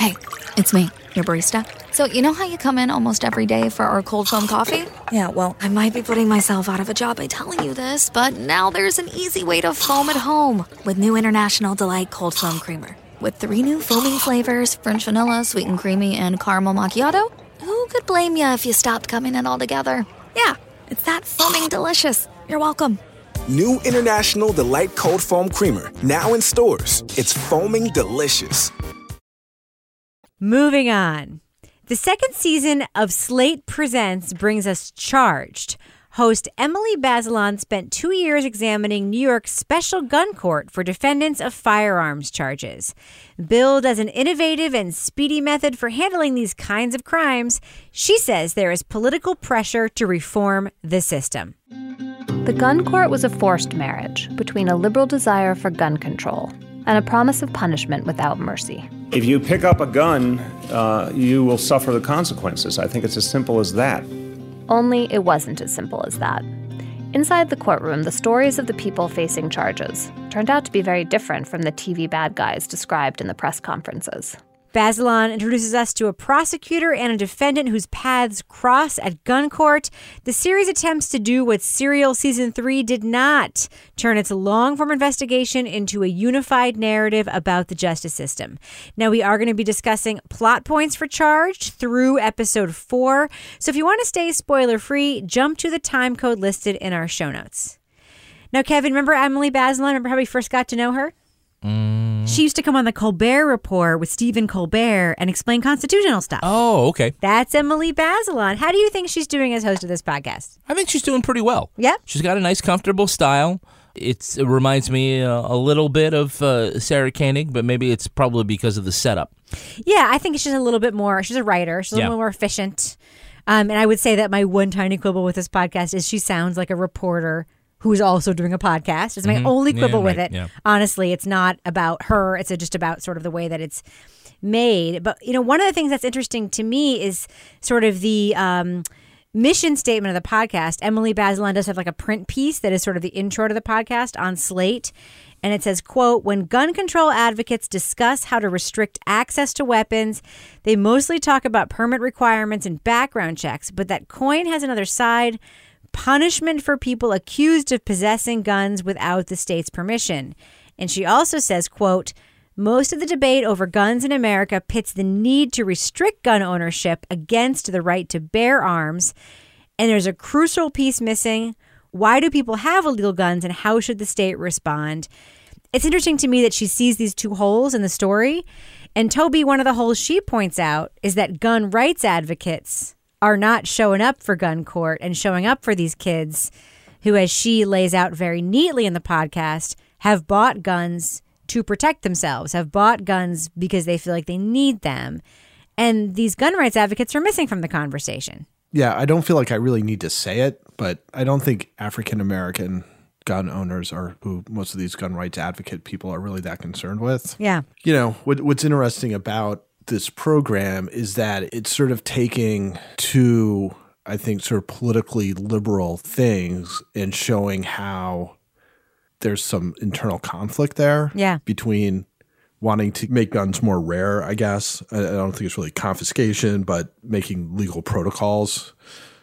Hey, it's me, your barista. So, you know how you come in almost every day for our cold foam coffee? Yeah, well, I might be putting myself out of a job by telling you this, but now there's an easy way to foam at home with new International Delight Cold Foam Creamer. With three new foaming flavors French vanilla, sweet and creamy, and caramel macchiato, who could blame you if you stopped coming in altogether? Yeah, it's that foaming delicious. You're welcome. New International Delight Cold Foam Creamer, now in stores. It's foaming delicious. Moving on. The second season of Slate Presents brings us Charged. Host Emily Bazelon spent two years examining New York's special gun court for defendants of firearms charges. Billed as an innovative and speedy method for handling these kinds of crimes, she says there is political pressure to reform the system. The gun court was a forced marriage between a liberal desire for gun control and a promise of punishment without mercy. If you pick up a gun, uh, you will suffer the consequences. I think it's as simple as that. Only it wasn't as simple as that. Inside the courtroom, the stories of the people facing charges turned out to be very different from the TV bad guys described in the press conferences. Bazelon introduces us to a prosecutor and a defendant whose paths cross at gun court. The series attempts to do what Serial Season 3 did not turn its long form investigation into a unified narrative about the justice system. Now, we are going to be discussing plot points for Charged through episode 4. So, if you want to stay spoiler free, jump to the time code listed in our show notes. Now, Kevin, remember Emily Bazelon? Remember how we first got to know her? Mm, She used to come on the Colbert Report with Stephen Colbert and explain constitutional stuff. Oh, okay. That's Emily Bazelon. How do you think she's doing as host of this podcast? I think she's doing pretty well. Yep. She's got a nice, comfortable style. It's, it reminds me uh, a little bit of uh, Sarah Koenig, but maybe it's probably because of the setup. Yeah, I think she's a little bit more. She's a writer. She's a little Yeah. more efficient. Um, and I would say that my one tiny quibble with this podcast is she sounds like a reporter who's also doing a podcast. It's my Mhm. only Yeah, quibble with right, it. yeah. Honestly, it's not about her. It's just about sort of the way that it's made. But you know, one of the things that's interesting to me is sort of the um, mission statement of the podcast. Emily Bazelon does have like a print piece that is sort of the intro to the podcast on Slate. And it says, quote, when gun control advocates discuss how to restrict access to weapons, they mostly talk about permit requirements and background checks, but that coin has another side punishment for people accused of possessing guns without the state's permission. And she also says, quote, most of the debate over guns in America pits the need to restrict gun ownership against the right to bear arms. And there's a crucial piece missing. Why do people have illegal guns and how should the state respond? It's interesting to me that she sees these two holes in the story. And Toby, one of the holes she points out is that gun rights advocates are not showing up for gun court and showing up for these kids who, as she lays out very neatly in the podcast, have bought guns to protect themselves, have bought guns because they feel like they need them. And these gun rights advocates are missing from the conversation. Yeah, I don't feel like I really need to say it, but I don't think African American gun owners are who most of these gun rights advocate people are really that concerned with. Yeah. You know, what, what's interesting about this program is that it's sort of taking two, I think, sort of politically liberal things and showing how there's some internal conflict there Yeah. between wanting to make guns more rare, I guess. I, I don't think it's really confiscation, but making legal protocols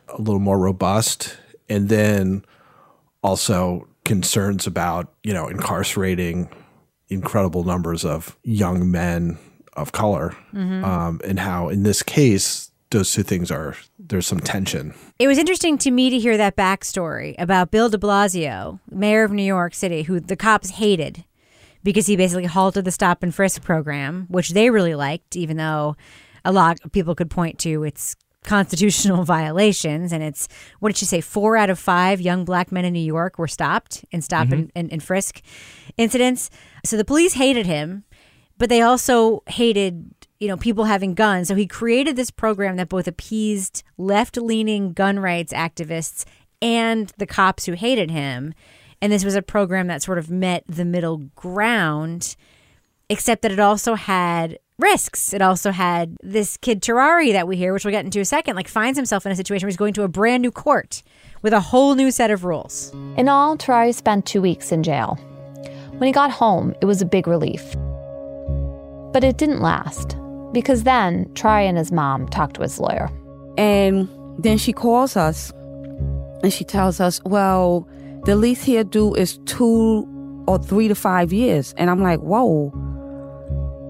a little more robust. And then also concerns about, you know, incarcerating incredible numbers of young men of color. Mhm. Um, and how in this case, those two things are, there's some tension. It was interesting to me to hear that backstory about Bill de Blasio, mayor of New York City, who the cops hated because he basically halted the stop and frisk program, which they really liked, even though a lot of people could point to its constitutional (laughs) violations. And it's, what did she say? Four out of five young black men in New York were stopped in stop and, and, and frisk incidents. So the police hated him, but they also hated you know people having guns so he created this program that both appeased left-leaning gun rights activists and the cops who hated him and this was a program that sort of met the middle ground except that it also had risks it also had this kid Terrari that we hear which we'll get into a second like finds himself in a situation where he's going to a brand new court with a whole new set of rules In all, Terrari spent two weeks in jail. When he got home, it was a big relief. But it didn't last, because then Terrari and his mom talked to his lawyer. And then she calls us and she tells us, well, the least he'll do is two or three to five years. And I'm like, whoa,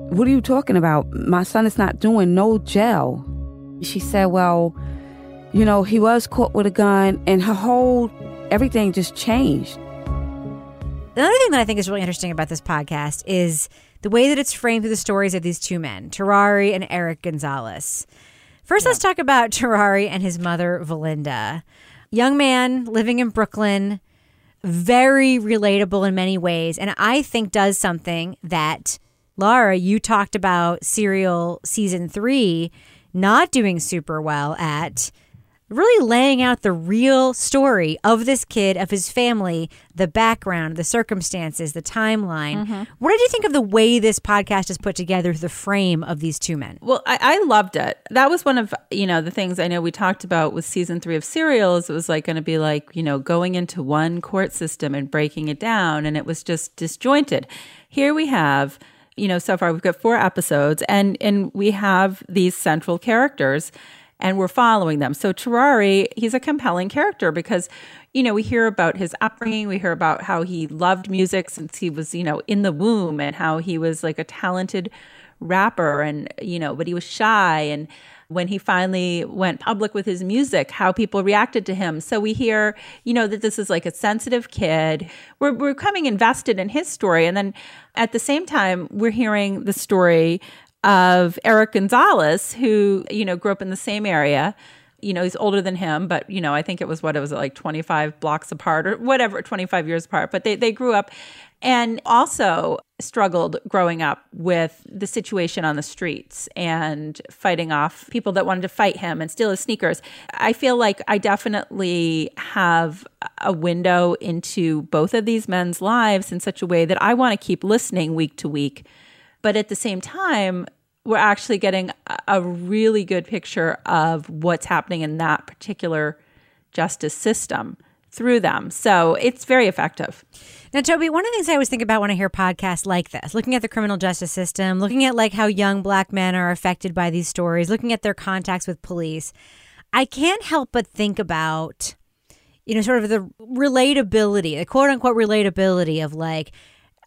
what are you talking about? My son is not doing no jail. She said, well, you know, he was caught with a gun and her whole, everything just changed. Another thing that I think is really interesting about this podcast is the way that it's framed through the stories of these two men, Terrari and Eric Gonzalez. First, let's talk about (laughs) Terrari and his mother, Valinda. Young man living in Brooklyn, very relatable in many ways, and I think does something that, Laura, you talked about Serial season three not doing super well at really laying out the real story of this kid, of his family, the background, the circumstances, the timeline. Mhm. What did you think of the way this podcast is put together, the frame of these two men? Well, I, I loved it. That was one of you know the things I know we talked about with season three of Serials. It was like going to be like you know going into one court system and breaking it down, and it was just disjointed. Here we have you know, so far we've got four episodes and and we have these central characters and we're following them. So Terrari, he's a compelling character because you know, we hear about his upbringing, we hear about how he loved music since he was, you know, in the womb and how he was like a talented rapper and, you know, but he was shy and when he finally went public with his music, how people reacted to him. So we hear, you know, that this is like a sensitive kid. We're, we're coming invested in his story. And then at the same time, we're hearing the story of Eric Gonzalez, who, you know, grew up in the same area. You know, he's older than him, but, you know, I think it was what it was like 25 blocks apart or whatever, 25 years apart. But they, they grew up and also struggled growing up with the situation on the streets and fighting off people that wanted to fight him and steal his sneakers. I feel like I definitely have a window into both of these men's lives in such a way that I want to keep listening week to week. But at the same time, we're actually getting a really good picture of what's happening in that particular justice system through them. So it's very effective. Now, Toby, one of the things I always think about when I hear podcasts like this, looking at the criminal justice system, looking at like how young black men are affected by these stories, looking at their contacts with police, I can't help but think about, you know, sort of the relatability, the quote unquote relatability of like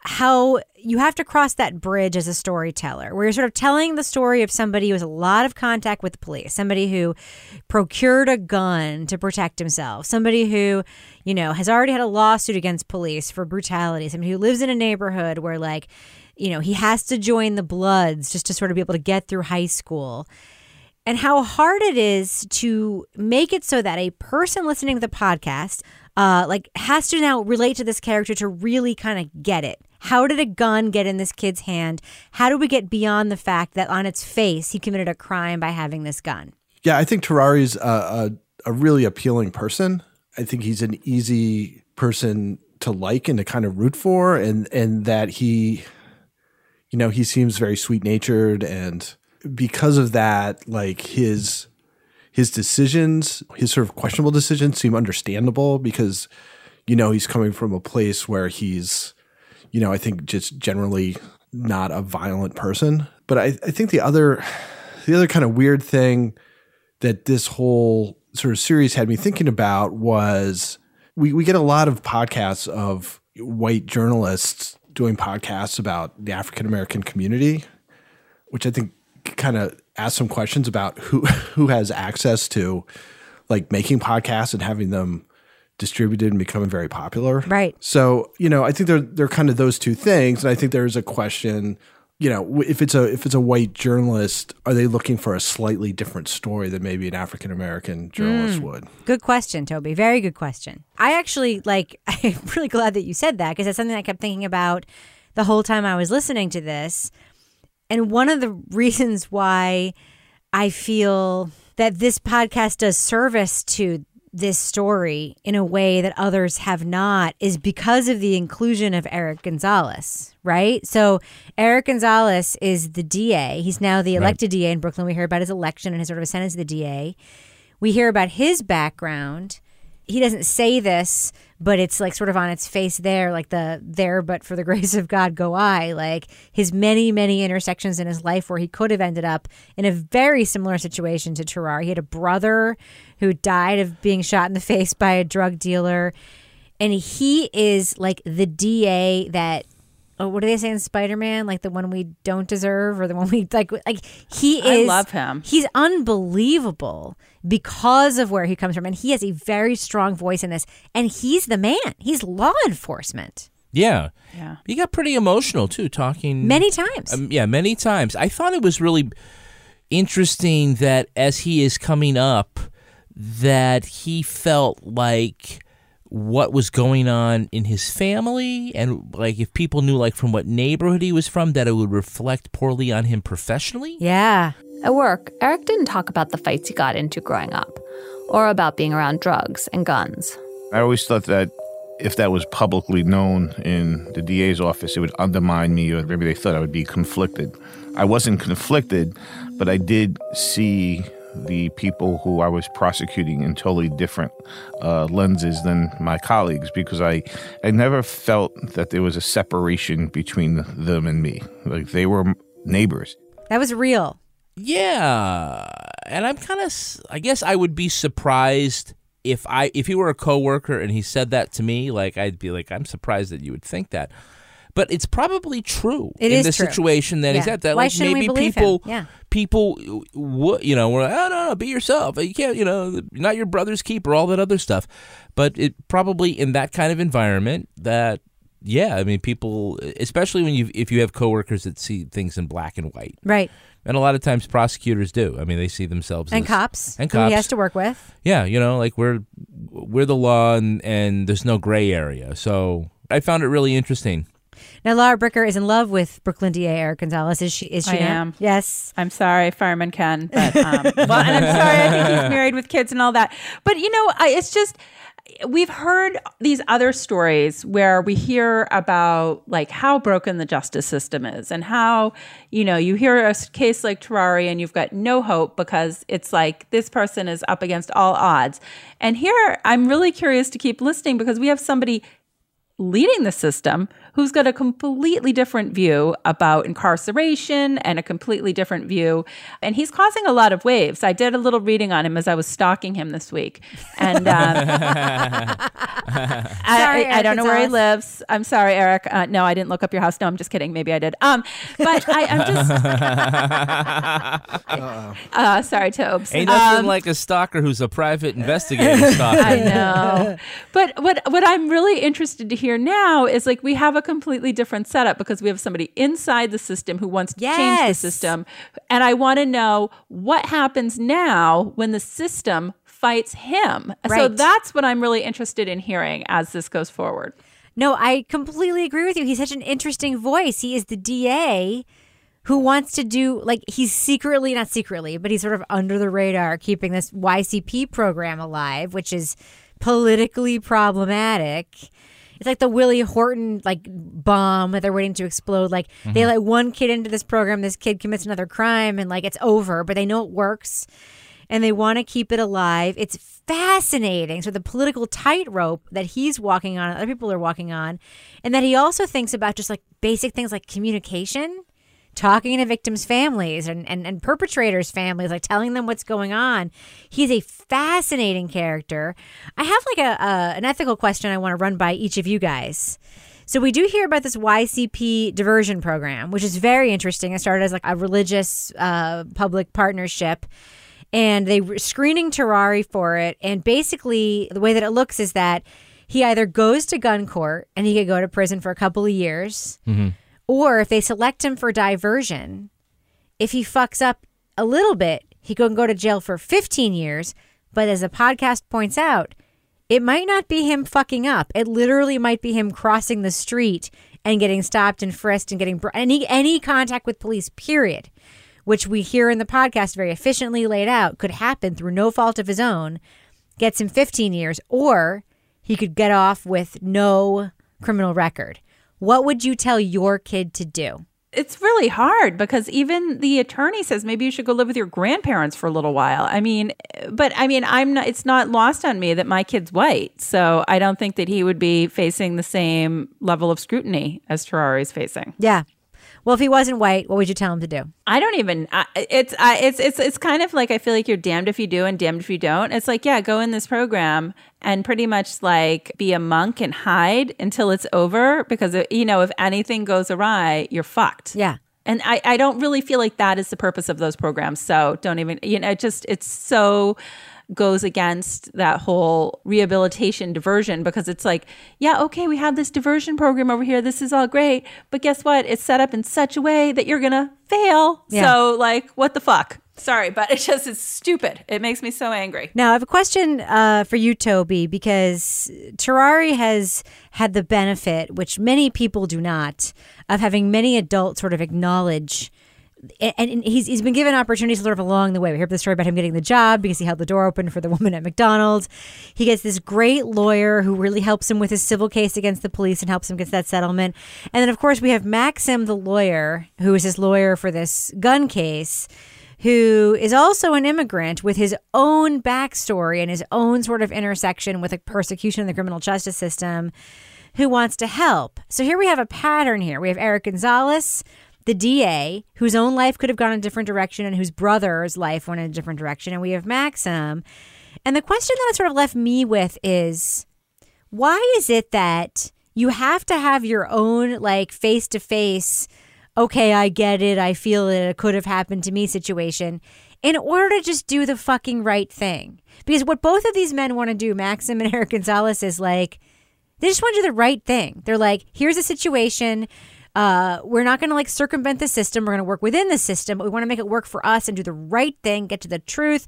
how you have to cross that bridge as a storyteller, where you're sort of telling the story of somebody who has a lot of contact with the police, somebody who procured a gun to protect himself, somebody who, you know, has already had a lawsuit against police for brutality, somebody who lives in a neighborhood where, like, you know, he has to join the Bloods just to sort of be able to get through high school. And how hard it is to make it so that a person listening to the podcast, uh, like, has to now relate to this character to really kind of get it how did a gun get in this kid's hand? How do we get beyond the fact that on its face he committed a crime by having this gun? Yeah, I think Terrari's a, a, a really appealing person. I think he's an easy person to like and to kind of root for, and and that he, you know, he seems very sweet natured, and because of that, like his his decisions, his sort of questionable decisions, seem understandable because, you know, he's coming from a place where he's you know, I think just generally not a violent person. But I, I think the other the other kind of weird thing that this whole sort of series had me thinking about was we, we get a lot of podcasts of white journalists doing podcasts about the African American community, which I think kind of ask some questions about who (laughs) who has access to like making podcasts and having them distributed and becoming very popular. Right. So, you know, I think they're they're kind of those two things. And I think there's a question, you know, if it's a if it's a white journalist, are they looking for a slightly different story than maybe an African American journalist Mm. would? Good question, Toby. Very good question. I actually like (laughs) I'm really glad that you said that because that's something I kept thinking about the whole time I was listening to this. And one of the reasons why I feel that this podcast does service to this story in a way that others have not is because of the inclusion of Eric Gonzalez, right? So Eric Gonzalez is the DA. He's now the Right. elected DA in Brooklyn. We hear about his election and his sort of ascendance to the DA. We hear about his background. He doesn't say this, but it's like sort of on its face there, like the there, but for the (laughs) grace of God go I. Like his many, many intersections in his life where he could have ended up in a very similar situation to Terrar. He had a brother who died of being shot in the (laughs) face by a drug dealer. And he is like the DA that oh, what do they say in Spider Man? Like the one we don't deserve or the one we like like he is. I love him. He's unbelievable because of where he comes from. And he has a very strong voice in this. And he's the man. He's law enforcement. Yeah. Yeah. He got pretty emotional too, talking Many times. Um, yeah, many times. I thought it was really interesting that as he is coming up, that he felt like what was going on in his family and like if people knew like from what neighborhood he was from that it would reflect poorly on him professionally Yeah. At work, Eric didn't talk about the fights he got into growing up or about being around drugs and guns. I always thought that if that was publicly known in the DA's office, it would undermine me, or maybe they thought I would be conflicted. I wasn't conflicted, but I did see the people who I was prosecuting in totally different uh, lenses than my colleagues because I, I never felt that there was a separation between them and me. Like they were neighbors. That was real. Yeah, and I'm kind of. I guess I would be surprised if I if he were a coworker and he said that to me. Like I'd be like, I'm surprised that you would think that. But it's probably true It in the true. situation that he's at. That Why like maybe people, Yeah. people, would you know, were like, oh no, no, be yourself. You can't, you know, not your brother's keeper. All that other stuff. But it probably in that kind of environment that. Yeah, I mean, people, especially when you if you have coworkers that see things in black and white, Right. and a lot of times prosecutors do. I mean, they see themselves And as, cops, and who cops. he has to work with. Yeah, you know, like we're we're the law, and and there's no gray area. So I found it really interesting. Now, Laura Bricker is in love with Brooklyn DA Eric Gonzalez. Is she? Is she I not? am. Yes. I'm sorry, Fireman Ken, but um, (laughs) well, and I'm sorry. I think he's married with kids and all that. But you know, I, it's just we've heard these other stories where we hear about like how broken the justice system is and how you know you hear a case like Terrari and you've got no hope because it's like this person is up against all odds. And here I'm really curious to keep listening because we have somebody leading the system who's got a completely different view about incarceration and a completely different view. And he's causing a lot of waves. I did a little reading on him as i was stalking him this week. And um, (laughs) I, Sorry, I, I don't know where he lives. I'm sorry eric. Uh, no i didn't look up your house. No i'm just kidding. Maybe i did. Um, but I, i'm just (laughs) (laughs) uh, sorry tobes. Ain't nothing Um, like a stalker who's a private investigator stalker. I know. But what what I'm really interested to hear now is like we have a completely different setup because we have somebody inside the system who wants to change the system. And I want to know what happens now when the system fights him. So that's what I'm really interested in hearing as this goes forward. No, I completely agree with you. He's such an interesting voice. He is the DA who wants to do like he's secretly not secretly, but he's sort of under the radar keeping this YCP program alive, which is politically problematic. It's like the Willie Horton like bomb that they're waiting to explode. Like they Mhm. let one kid into this program, this kid commits another crime, and like it's over. But they know it works, and they want to keep it alive. It's fascinating. So the political tightrope that he's walking on, other people are walking on, and that he also thinks about just like basic things like communication talking to victims' families and, and, and perpetrators' families, like telling them what's going on. He's a fascinating character. I have like a, a an ethical question I want to run by each of you guys. So we do hear about this YCP diversion program, which is very interesting. It started as like a religious uh, public partnership, and they were screening Terrari for it. And basically, the way that it looks is that he either goes to gun court and he could go to prison for a couple of years, or if they select him for diversion, if he fucks up a little bit, he can go to jail for 15 years. But as the podcast points out, it might not be him fucking up. It literally might be him crossing the street and getting stopped and frisked and getting br- any any contact with police. Period. Which we hear in the podcast very efficiently laid out could happen through no fault of his own. Gets him 15 years, or he could get off with no criminal record. What would you tell your kid to do? It's really hard because even the attorney says maybe you should go live with your grandparents for a little while. I mean, but I mean, I'm not, it's not lost on me that my kid's white. So I don't think that he would be facing the same level of scrutiny as Terrari's facing. Yeah. Well, if he wasn't white, what would you tell him to do? I don't even. I, it's I, it's it's it's kind of like I feel like you're damned if you do and damned if you don't. It's like yeah, go in this program and pretty much like be a monk and hide until it's over because uh, you know if anything goes awry, you're fucked. Yeah. And I, I don't really feel like that is the purpose of those programs. So don't even, you know, it just, it's so goes against that whole rehabilitation diversion because it's like, yeah, okay, we have this diversion program over here. This is all great. But guess what? It's set up in such a way that you're going to fail. Yeah. So, like, what the fuck? Sorry, but it just, is stupid. It makes me so angry. Now, I have a question uh, for you, Toby, because Terrari has had the benefit, which many people do not, of having many adults sort of acknowledge. And, he's, he's been given opportunities sort of along the way. We heard the story about him getting the job because he held the door open for the woman at McDonald's. He gets this great lawyer who really helps him with his civil case against the police and helps him get that settlement. And then, of course, we have Maxim, the lawyer, who is his lawyer for this gun case who is also an immigrant with his own backstory and his own sort of intersection with a persecution in the criminal justice system, who wants to help. So here we have a pattern here. We have Eric Gonzalez, the DA, whose own life could have gone a different direction and whose brother's life went in a different direction. And we have Maxim. And the question that it sort of left me with is why is it that you have to have your own like face to face okay i get it i feel it it could have happened to me situation in order to just do the fucking right thing because what both of these men want to do maxim and (laughs) eric gonzalez is like they just want to do the right thing they're like here's a situation uh, we're not going to like circumvent the system we're going to work within the system but we want to make it work for us and do the right thing get to the truth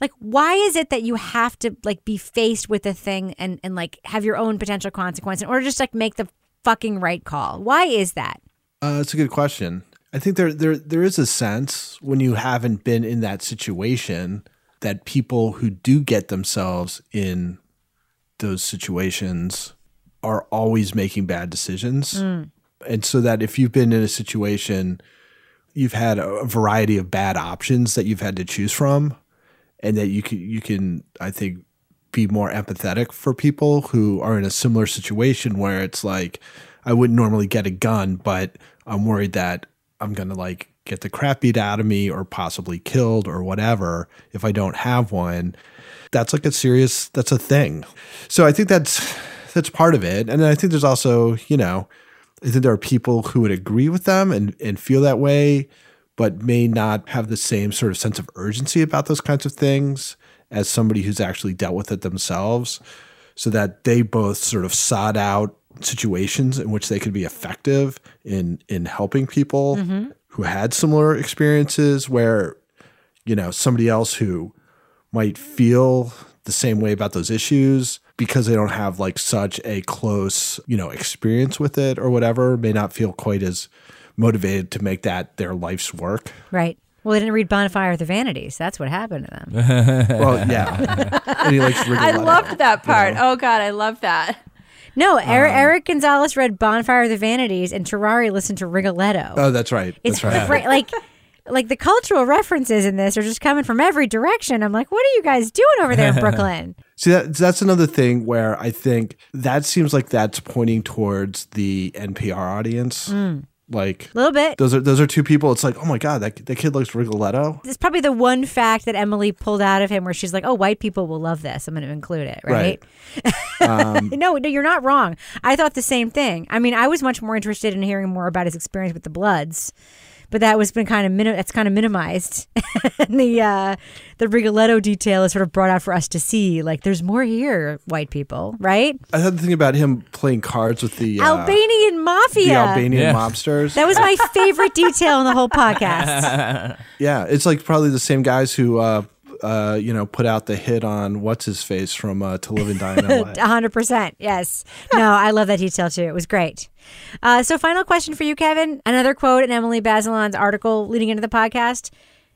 like why is it that you have to like be faced with a thing and and like have your own potential consequence in order to just like make the fucking right call why is that Uh, that's a good question. I think there there there is a sense when you haven't been in that situation that people who do get themselves in those situations are always making bad decisions. Mm. And so that if you've been in a situation you've had a variety of bad options that you've had to choose from and that you can you can I think be more empathetic for people who are in a similar situation where it's like I wouldn't normally get a gun, but I'm worried that I'm going to like get the crap beat out of me or possibly killed or whatever if I don't have one. That's like a serious that's a thing. So I think that's that's part of it. And I think there's also, you know, I think there are people who would agree with them and and feel that way but may not have the same sort of sense of urgency about those kinds of things as somebody who's actually dealt with it themselves so that they both sort of sought out situations in which they could be effective in in helping people Mhm. who had similar experiences where you know somebody else who might feel the same way about those issues because they don't have like such a close you know experience with it or whatever may not feel quite as motivated to make that their life's work right well they didn't read bonfire of the vanities that's what happened to them (laughs) well yeah and he likes I Rigoletto. loved that part. Oh God, I love that. no eric, Um, eric gonzalez read bonfire of the vanities and terrari listened to rigoletto oh that's right It's that's right great. Like, like the cultural references in this are just coming from every direction. I'm like, what are you guys doing over there in (laughs) Brooklyn? See that that's another thing where I think that seems like that's pointing towards the NPR audience. Mm. Like A little bit. those are those are two people. It's like, oh my god, that that kid looks Rigoletto. It's probably the one fact that Emily pulled out of him where she's like, oh, white people will love this. I'm going to include it. Right. (laughs) Um, no, no, you're not wrong. I thought the same thing. I mean, I was much more interested in hearing more about his experience with the Bloods, but that was been kind of minim- it's kind of minimized. (laughs) and the uh, the Rigoletto detail is sort of brought out for us to see. Like, there's more here, white people, right? I had the thing about him playing cards with the uh, Albanian mafia. the Albanian Yeah. mobsters. That was my (laughs) favorite detail in the whole podcast. (laughs) yeah, it's like probably the same guys who uh, uh, you know put out the hit on what's his face from uh, To Live and Die in L.A. A (laughs) hundred percent. Yes. No, I love that detail too. It was great. Uh, so, final question for you, Kevin. Another quote in Emily Bazelon's article leading into the podcast.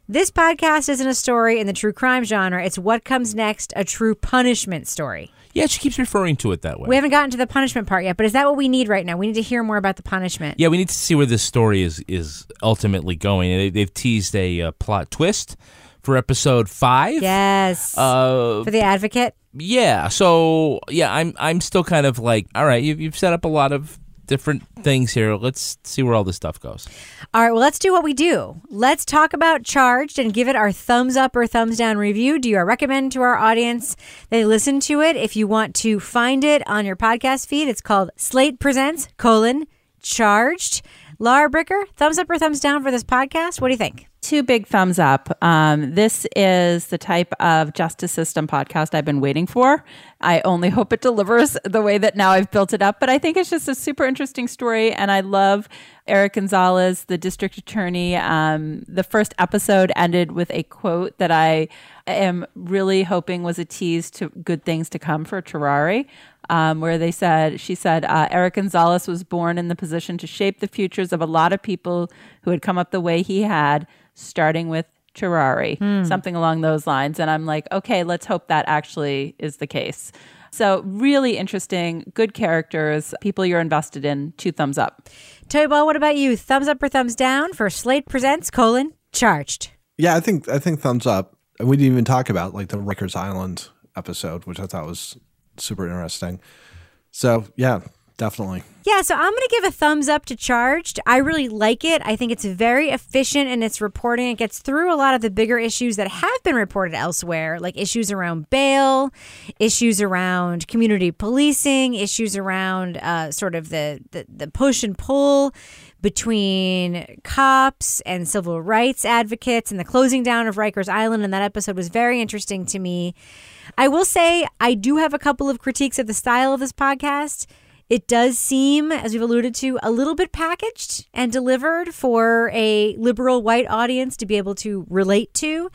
This podcast isn't a story in the true crime genre. It's what comes next, a true punishment story. Yeah, she keeps referring to it that way. We haven't gotten to the punishment part yet, but is that what we need right now? We need to hear more about the punishment. Yeah, we need to see where this story is is ultimately going. They, they've teased a uh, plot twist for episode five. Yes. Uh, For the advocate. yeah. So yeah, I'm I'm still kind of like, all right, you've you've set up a lot of different things here. Let's see where all this stuff goes. All right, well, let's do what we do. Let's talk about Charged and give it our thumbs up or thumbs down review. Do you recommend to our audience they listen to it? If you want to find it on your podcast feed, it's called Slate Presents, colon, Charged. Laura Bricker, thumbs up or thumbs down for this podcast? What do you think? Two big thumbs up. Um, this is the type of justice system podcast I've been waiting for. I only (laughs) hope it delivers the way that now I've built it up, but I think it's just a super interesting story. And I love Eric Gonzalez, the district attorney. Um, the first episode ended with a quote that I am really hoping was a tease to good things to come for Terrari um, where they said, she said, uh, Eric Gonzalez was born in the position to shape the futures of a lot of people who had come up the way he had, starting with Terrari, Hmm. something along those lines. And I'm like, okay, let's hope that actually is the case. So, really interesting, good characters, people you're invested in. Two thumbs up. Toby Ball, what about you? Thumbs up or thumbs down for Slate Presents, colon, Charged? Yeah, I think I think thumbs up. And we didn't even talk about like the Rikers Island episode, which I thought was super interesting. So yeah, definitely. Yeah, so I'm going to give a thumbs up to Charged. I really like it. I think it's very efficient in its reporting. It gets through a lot of the bigger issues that have been reported elsewhere, like issues around bail, issues around community policing, issues around uh, sort of the, the, the push and pull between cops and civil rights advocates and the closing down of Rikers Island. And that episode was very interesting to me. I will say I do have a couple of critiques of the style of this podcast. It does seem, as we've alluded to, a little bit packaged and delivered for a liberal white audience to be able to relate to.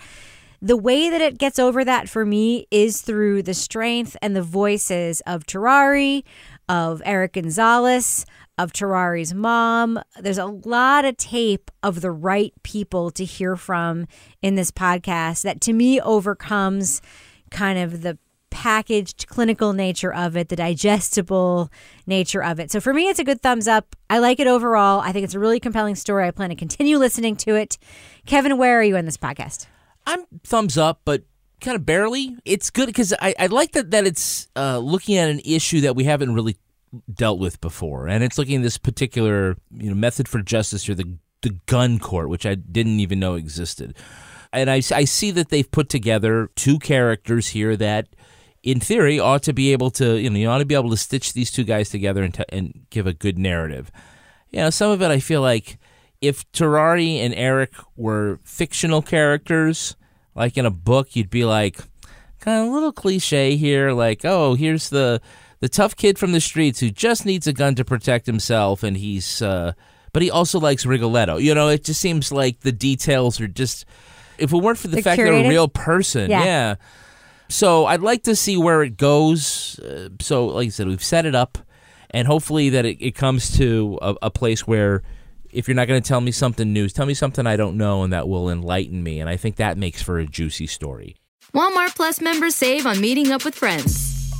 The way that it gets over that for me is through the strength and the voices of Terrari, of Eric Gonzalez, of Terrari's mom. There's a lot of tape of the right people to hear from in this podcast that to me overcomes kind of the packaged clinical nature of it, the digestible nature of it. So for me, it's a good thumbs up. I like it overall. I think it's a really compelling story. I plan to continue listening to it. Kevin, where are you in this podcast? I'm thumbs up, but kind of barely. It's good because I, I like that that it's uh, looking at an issue that we haven't really dealt with before, and it's looking at this particular you know method for justice or the the gun court, which I didn't even know existed. And I, I see that they've put together two characters here that in theory, ought to be able to, you know, you ought to be able to stitch these two guys together and, t- and give a good narrative. You know, some of it I feel like if Terrari and Eric were fictional characters, like in a book, you'd be like, kind of a little cliche here, like, oh, here's the the tough kid from the streets who just needs a gun to protect himself, and he's, uh, but he also likes Rigoletto. You know, it just seems like the details are just. If it weren't for the They're fact curated? they're a real person, Yeah. yeah. So I'd like to see where it goes. Uh, so, like I said, we've set it up, and hopefully that it, it comes to a, a place where if you're not going to tell me something new, tell me something I don't know, and that will enlighten me. And I think that makes for a juicy story. Walmart Plus members save on meeting up with friends.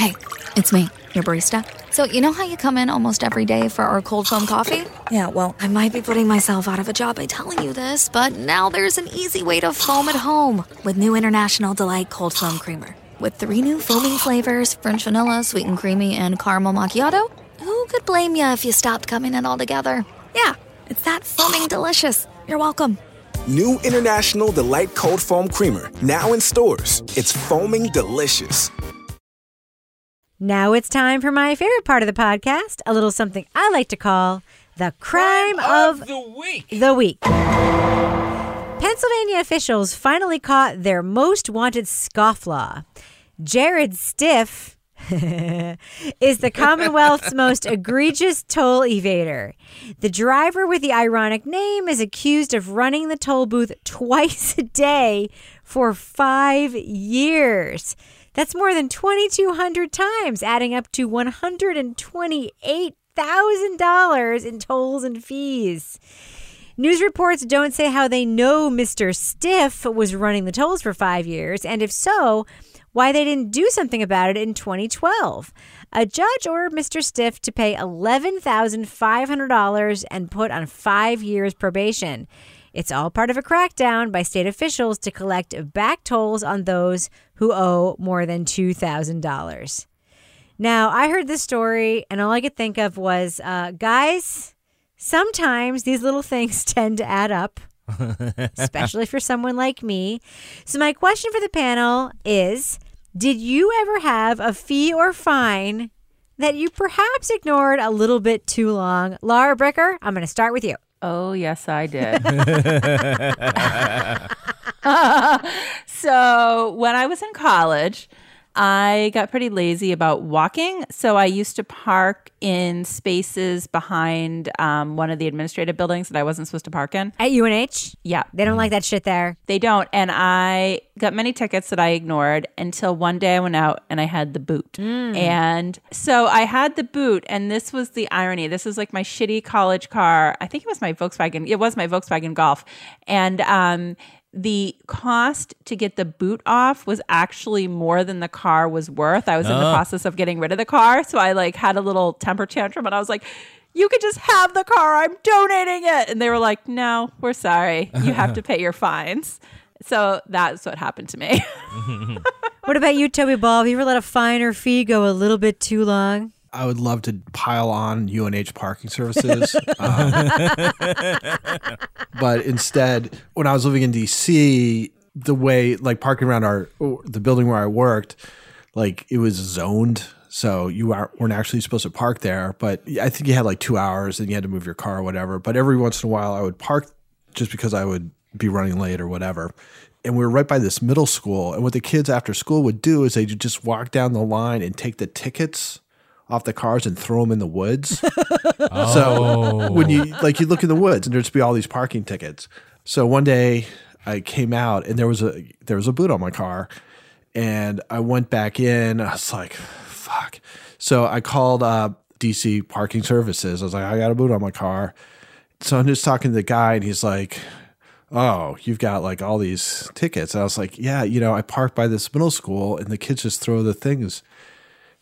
Hey, it's me, your barista. So, you know how you come in almost every day for our cold foam coffee? Yeah, well, I might be putting myself out of a job by telling you this, but now there's an easy way to foam at home with new International Delight Cold Foam Creamer. With three new foaming flavors French vanilla, sweet and creamy, and caramel macchiato, who could blame you if you stopped coming in altogether? Yeah, it's that foaming delicious. You're welcome. New International Delight Cold Foam Creamer, now in stores. It's foaming delicious. Now it's time for my favorite part of the podcast, a little something I like to call the crime, of, the week. The week. Pennsylvania officials finally caught their most wanted scofflaw. Jared Stiff (laughs) is the (laughs) Commonwealth's most egregious toll evader. The driver with the ironic name is accused of running the toll booth twice a day for five years. That's more than 2,200 times, adding up to $128,000 in tolls and fees. News reports don't say how they know Mr. Stiff was running the tolls for five years, and if so, why they didn't do something about it in 2012. A judge ordered Mr. Stiff to pay $11,500 and put on five years probation. It's all part of a crackdown by state officials to collect back tolls on those who owe more than $2,000. Now, I heard this story, and all I could think of was uh, guys, sometimes these little things (laughs) tend to add up. (laughs) especially for someone like me. So, my question for the panel is Did you ever have a fee or fine that you perhaps ignored a little bit too long? Laura Bricker, I'm going to start with you. Oh, yes, I did. (laughs) (laughs) so when I was in college, I got pretty lazy about walking. So I used to park in spaces behind um, one of the administrative buildings that I wasn't supposed to park in. At UNH? Yeah. They don't like that shit there. They don't. And I got many tickets that I ignored until one day I went out and I had the boot. And so I had the boot, and this was the irony. This is like my shitty college car. I think it was my Volkswagen. It was my Volkswagen Golf. And, um, the cost to get the boot off was actually more than the car was worth. I was in the Oh. process of getting rid of the car, so I like had a little temper tantrum and I was like, "You could just have the car. I'm donating it." And they were like, "No, we're sorry. You have to pay your fines." So that's what happened to me. (laughs) What about you, Toby Ball? Have you ever let a fine or fee go a little bit too long? I would love to pile on UNH parking services. (laughs) um, but instead, when I was living in DC, the way like parking around our the building where I worked, like it was zoned. So you are, weren't actually supposed to park there, but I think you had like two hours and you had to move your car or whatever. But every once in a while, I would park just because I would be running late or whatever. And we were right by this middle school. And what the kids after school would do is they'd just walk down the line and take the tickets off the cars and throw them in the woods. Oh. (laughs) So when you like you look in the woods and there'd just be all these parking tickets. So one day I came out and there was a there was a boot on my car and I went back in. I was like, fuck. So I called uh, DC Parking Services. I was like, I got a boot on my car. So I'm just talking to the guy and he's like, Oh, you've got like all these tickets. And I was like, Yeah, you know, I parked by this middle school and the kids just throw the things.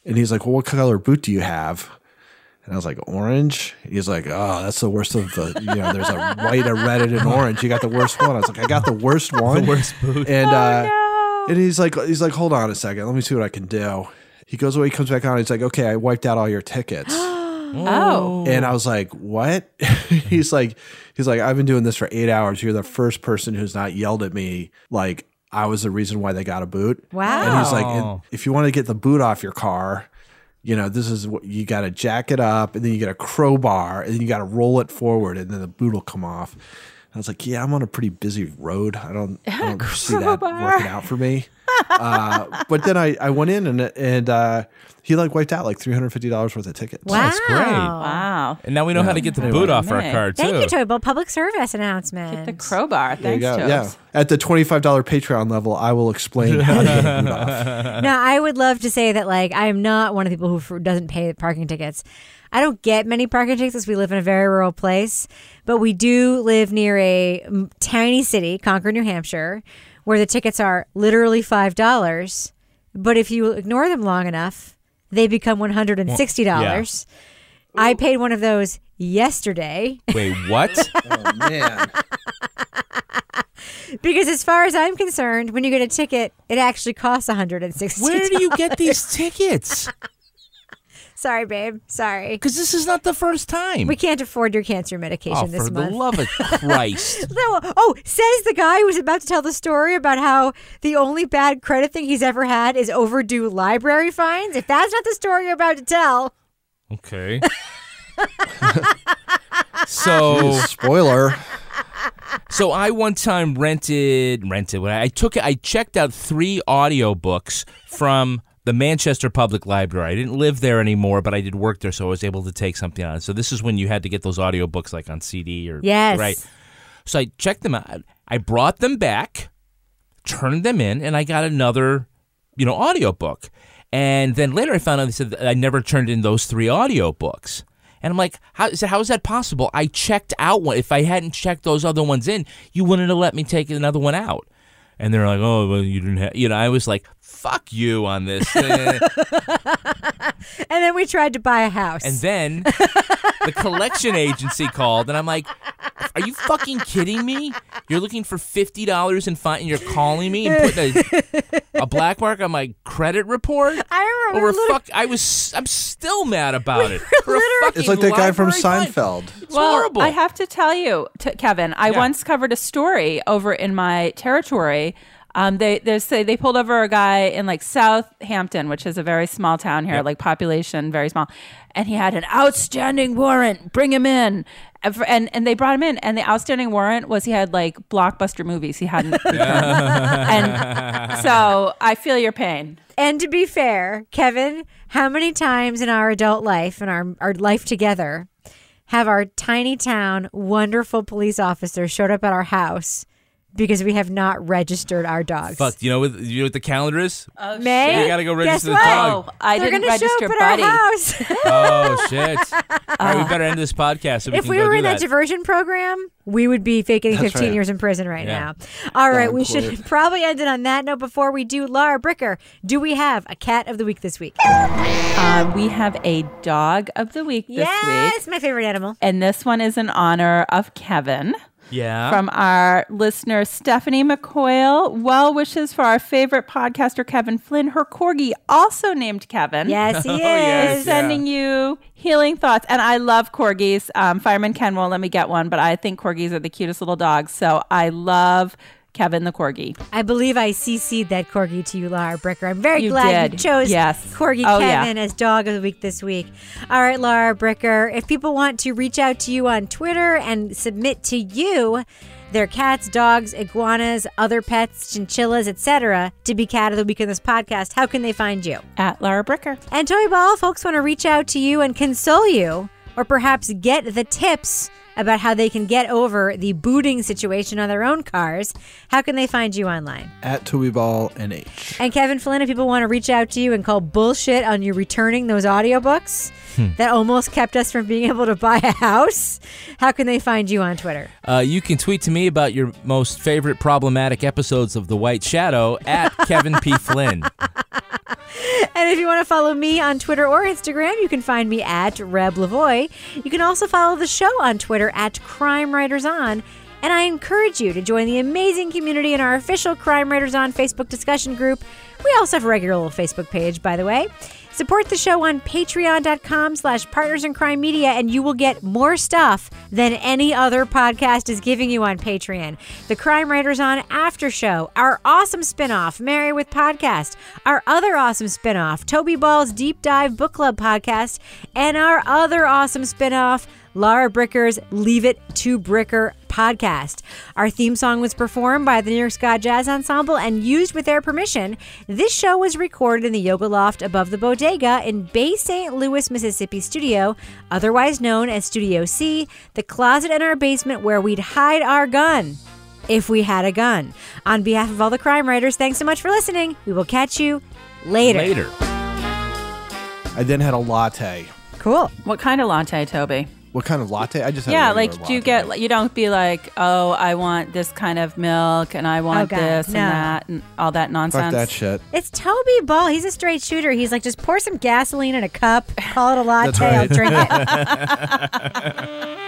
And he's like, Well, what color boot do you have? And I was like, orange? He's like, oh, that's the worst of the, you know, there's a white, a red, and an orange. You got the worst one. I was like, I got the worst one. The worst boot. And, uh, and he's like, he's like, hold on a second. Let me see what I can do. He goes away, he comes back on. He's like, okay, I wiped out all your tickets. (gasps) oh. And I was like, what? (laughs) he's like, he's like, I've been doing this for eight hours. You're the first person who's not yelled at me. Like I was the reason why they got a boot. Wow. And he's like, if you want to get the boot off your car, you know, this is what you got to jack it up and then you get a crowbar and then you got to roll it forward and then the boot will come off. I was like, yeah, I'm on a pretty busy road. I don't, I don't (laughs) see that working out for me. Uh, but then I, I went in and and uh, he like wiped out like three hundred fifty dollars worth of tickets. Wow. That's great. wow. And now we know how to get the Anyway. boot off our Hey. car too. Thank you, Toby Ball. Public service announcement. The crowbar. There you Thanks, go. Jobs. Yeah. At the $25 Patreon level, I will explain how to get a boot off. (laughs) now, I would love to say that, like, I am not one of the people who f- doesn't pay parking tickets. I don't get many parking tickets. As we live in a very rural place, but we do live near a tiny city, Concord, New Hampshire, where the tickets are literally five dollars. But if you ignore them long enough, they become one hundred and sixty dollars. I paid one of those yesterday Wait, what? (laughs) Oh, man. (laughs) because, as far as I'm concerned, when you get a ticket, it actually costs one hundred and sixty. Where do you get these tickets? (laughs) Sorry, babe. Sorry. Because this is not the first time. We can't afford your cancer medication oh, this for month. the love of (laughs) Christ! (laughs) No, oh, says the guy who was about to tell the story about how the only bad credit thing he's ever had is overdue library fines. If that's not the story you're about to tell, Okay. (laughs) so Spoiler. So I one time rented rented. When I took it, I checked out three audiobooks from the Manchester Public Library. I didn't live there anymore, but I did work there, so I was able to take something on. So this is when you had to get those audiobooks like on CD or Yes. right. So I checked them out. I brought them back, turned them in, and I got another, you know, audiobook. And then later I found out they said that I never turned in those three audiobooks. And I'm like, how is, that, how is that possible? I checked out one. If I hadn't checked those other ones in, you wouldn't have let me take another one out. And they're like, oh, well, you didn't have, you know, I was like, fuck you on this. (laughs) And then we tried to buy a house. and then the collection agency called, and I'm like, are you fucking kidding me? You're looking for $50 in fine, and you're calling me and putting a, a black mark on my credit report? I remember Over literally- fuck, I was, I'm still mad about it. Literally- It's like that guy from library fine. Seinfeld. well, horrible. I have to tell you, t- Kevin, I Yeah. once covered a story over in my territory. Um, they they say they pulled over a guy in like Southampton, which is a very small town here, like population very small, and he had an outstanding warrant. Bring him in. And, and and they brought him in, and the outstanding warrant was he had like blockbuster movies he hadn't (laughs) and so I feel your pain. And to be fair, Kevin, how many times in our adult life and our, our life together have our tiny town wonderful police officers showed up at our house because we have not registered our dogs? Fuck. You know what? You know what the calendar is? Oh, May? shit. You gotta go register Guess the what? dog. Oh, I They're didn't gonna show register up at Buddy. our house. (laughs) Oh shit! All right, we better end this podcast so we if can we go were do in that that. diversion program, we would be faking That's 15 right. years in prison right Yeah. now. All right, we should (laughs) probably end it on that note before we do Laura Bricker. Do we have a cat of the week this week? Uh, we have a dog of the week this yes, week. my favorite animal. And this one is in honor of Kevin. Yeah. From our listener, Stephanie McCoyle. Well wishes for our favorite podcaster, Kevin Flynn. Her corgi, also named Kevin. Yes, (laughs) he is is. yes, sending you healing thoughts. And I love corgis. Um, Fireman Ken won't let me get one, but I think corgis are the cutest little dogs. So I love Kevin the corgi. I believe I CC'd that corgi to you, Laura Bricker. I'm very You glad you chose Yes. corgi Oh, yeah. Kevin as dog of the week this week. All right, Laura Bricker. If people want to reach out to you on Twitter and submit to you their cats, dogs, iguanas, other pets, chinchillas, etc., to be cat of the week in this podcast, how can they find you? At Laura Bricker. And Toby Ball, folks want to reach out to you and console you, or perhaps get the tips about how they can get over the booting situation on their own cars. How can they find you online? At Ball NH. And Kevin Flynn, if people want to reach out to you and call bullshit on you returning those audiobooks Hmm. that almost kept us from being able to buy a house, how can they find you on Twitter? Uh, you can tweet to me about your most favorite problematic episodes of The White Shadow at Kevin P. Flynn. (laughs) And if you want to follow me on Twitter or Instagram, you can find me at Reb Lavoie. You can also follow the show on Twitter at Crime Writers On. And I encourage you to join the amazing community in our official Crime Writers On Facebook discussion group. We also have a regular little Facebook page, by the way. Support the show on patreon.com slash partners in crime media, and you will get more stuff than any other podcast is giving you on Patreon. The Crime Writers on After Show, our awesome spinoff, Married with Podcast, our other awesome spinoff, Toby Ball's Deep Dive Book Club podcast, and our other awesome spinoff, Laura Bricker's Leave It to Bricker podcast. Our theme song was performed by the New York Ska-Jazz Ensemble and used with their permission. This show was recorded in the Yoga Loft above the Bodega in Bay St. Louis, Mississippi studio, otherwise known as Studio C, the closet in our basement where we'd hide our gun. If we had a gun. On behalf of all the crime writers, thanks so much for listening. We will catch you later. Later. I then had a latte. Cool. What kind of latte, Toby? What kind of latte? I just had yeah, regular like do you get you don't be like, oh, I want this kind of milk and I want Oh, God, this no. and that and all that nonsense. Fuck that shit. It's Toby Ball. He's a straight shooter. He's like, just pour some gasoline in a cup, call it a (laughs) latte, That's I'll drink it. (laughs) (laughs)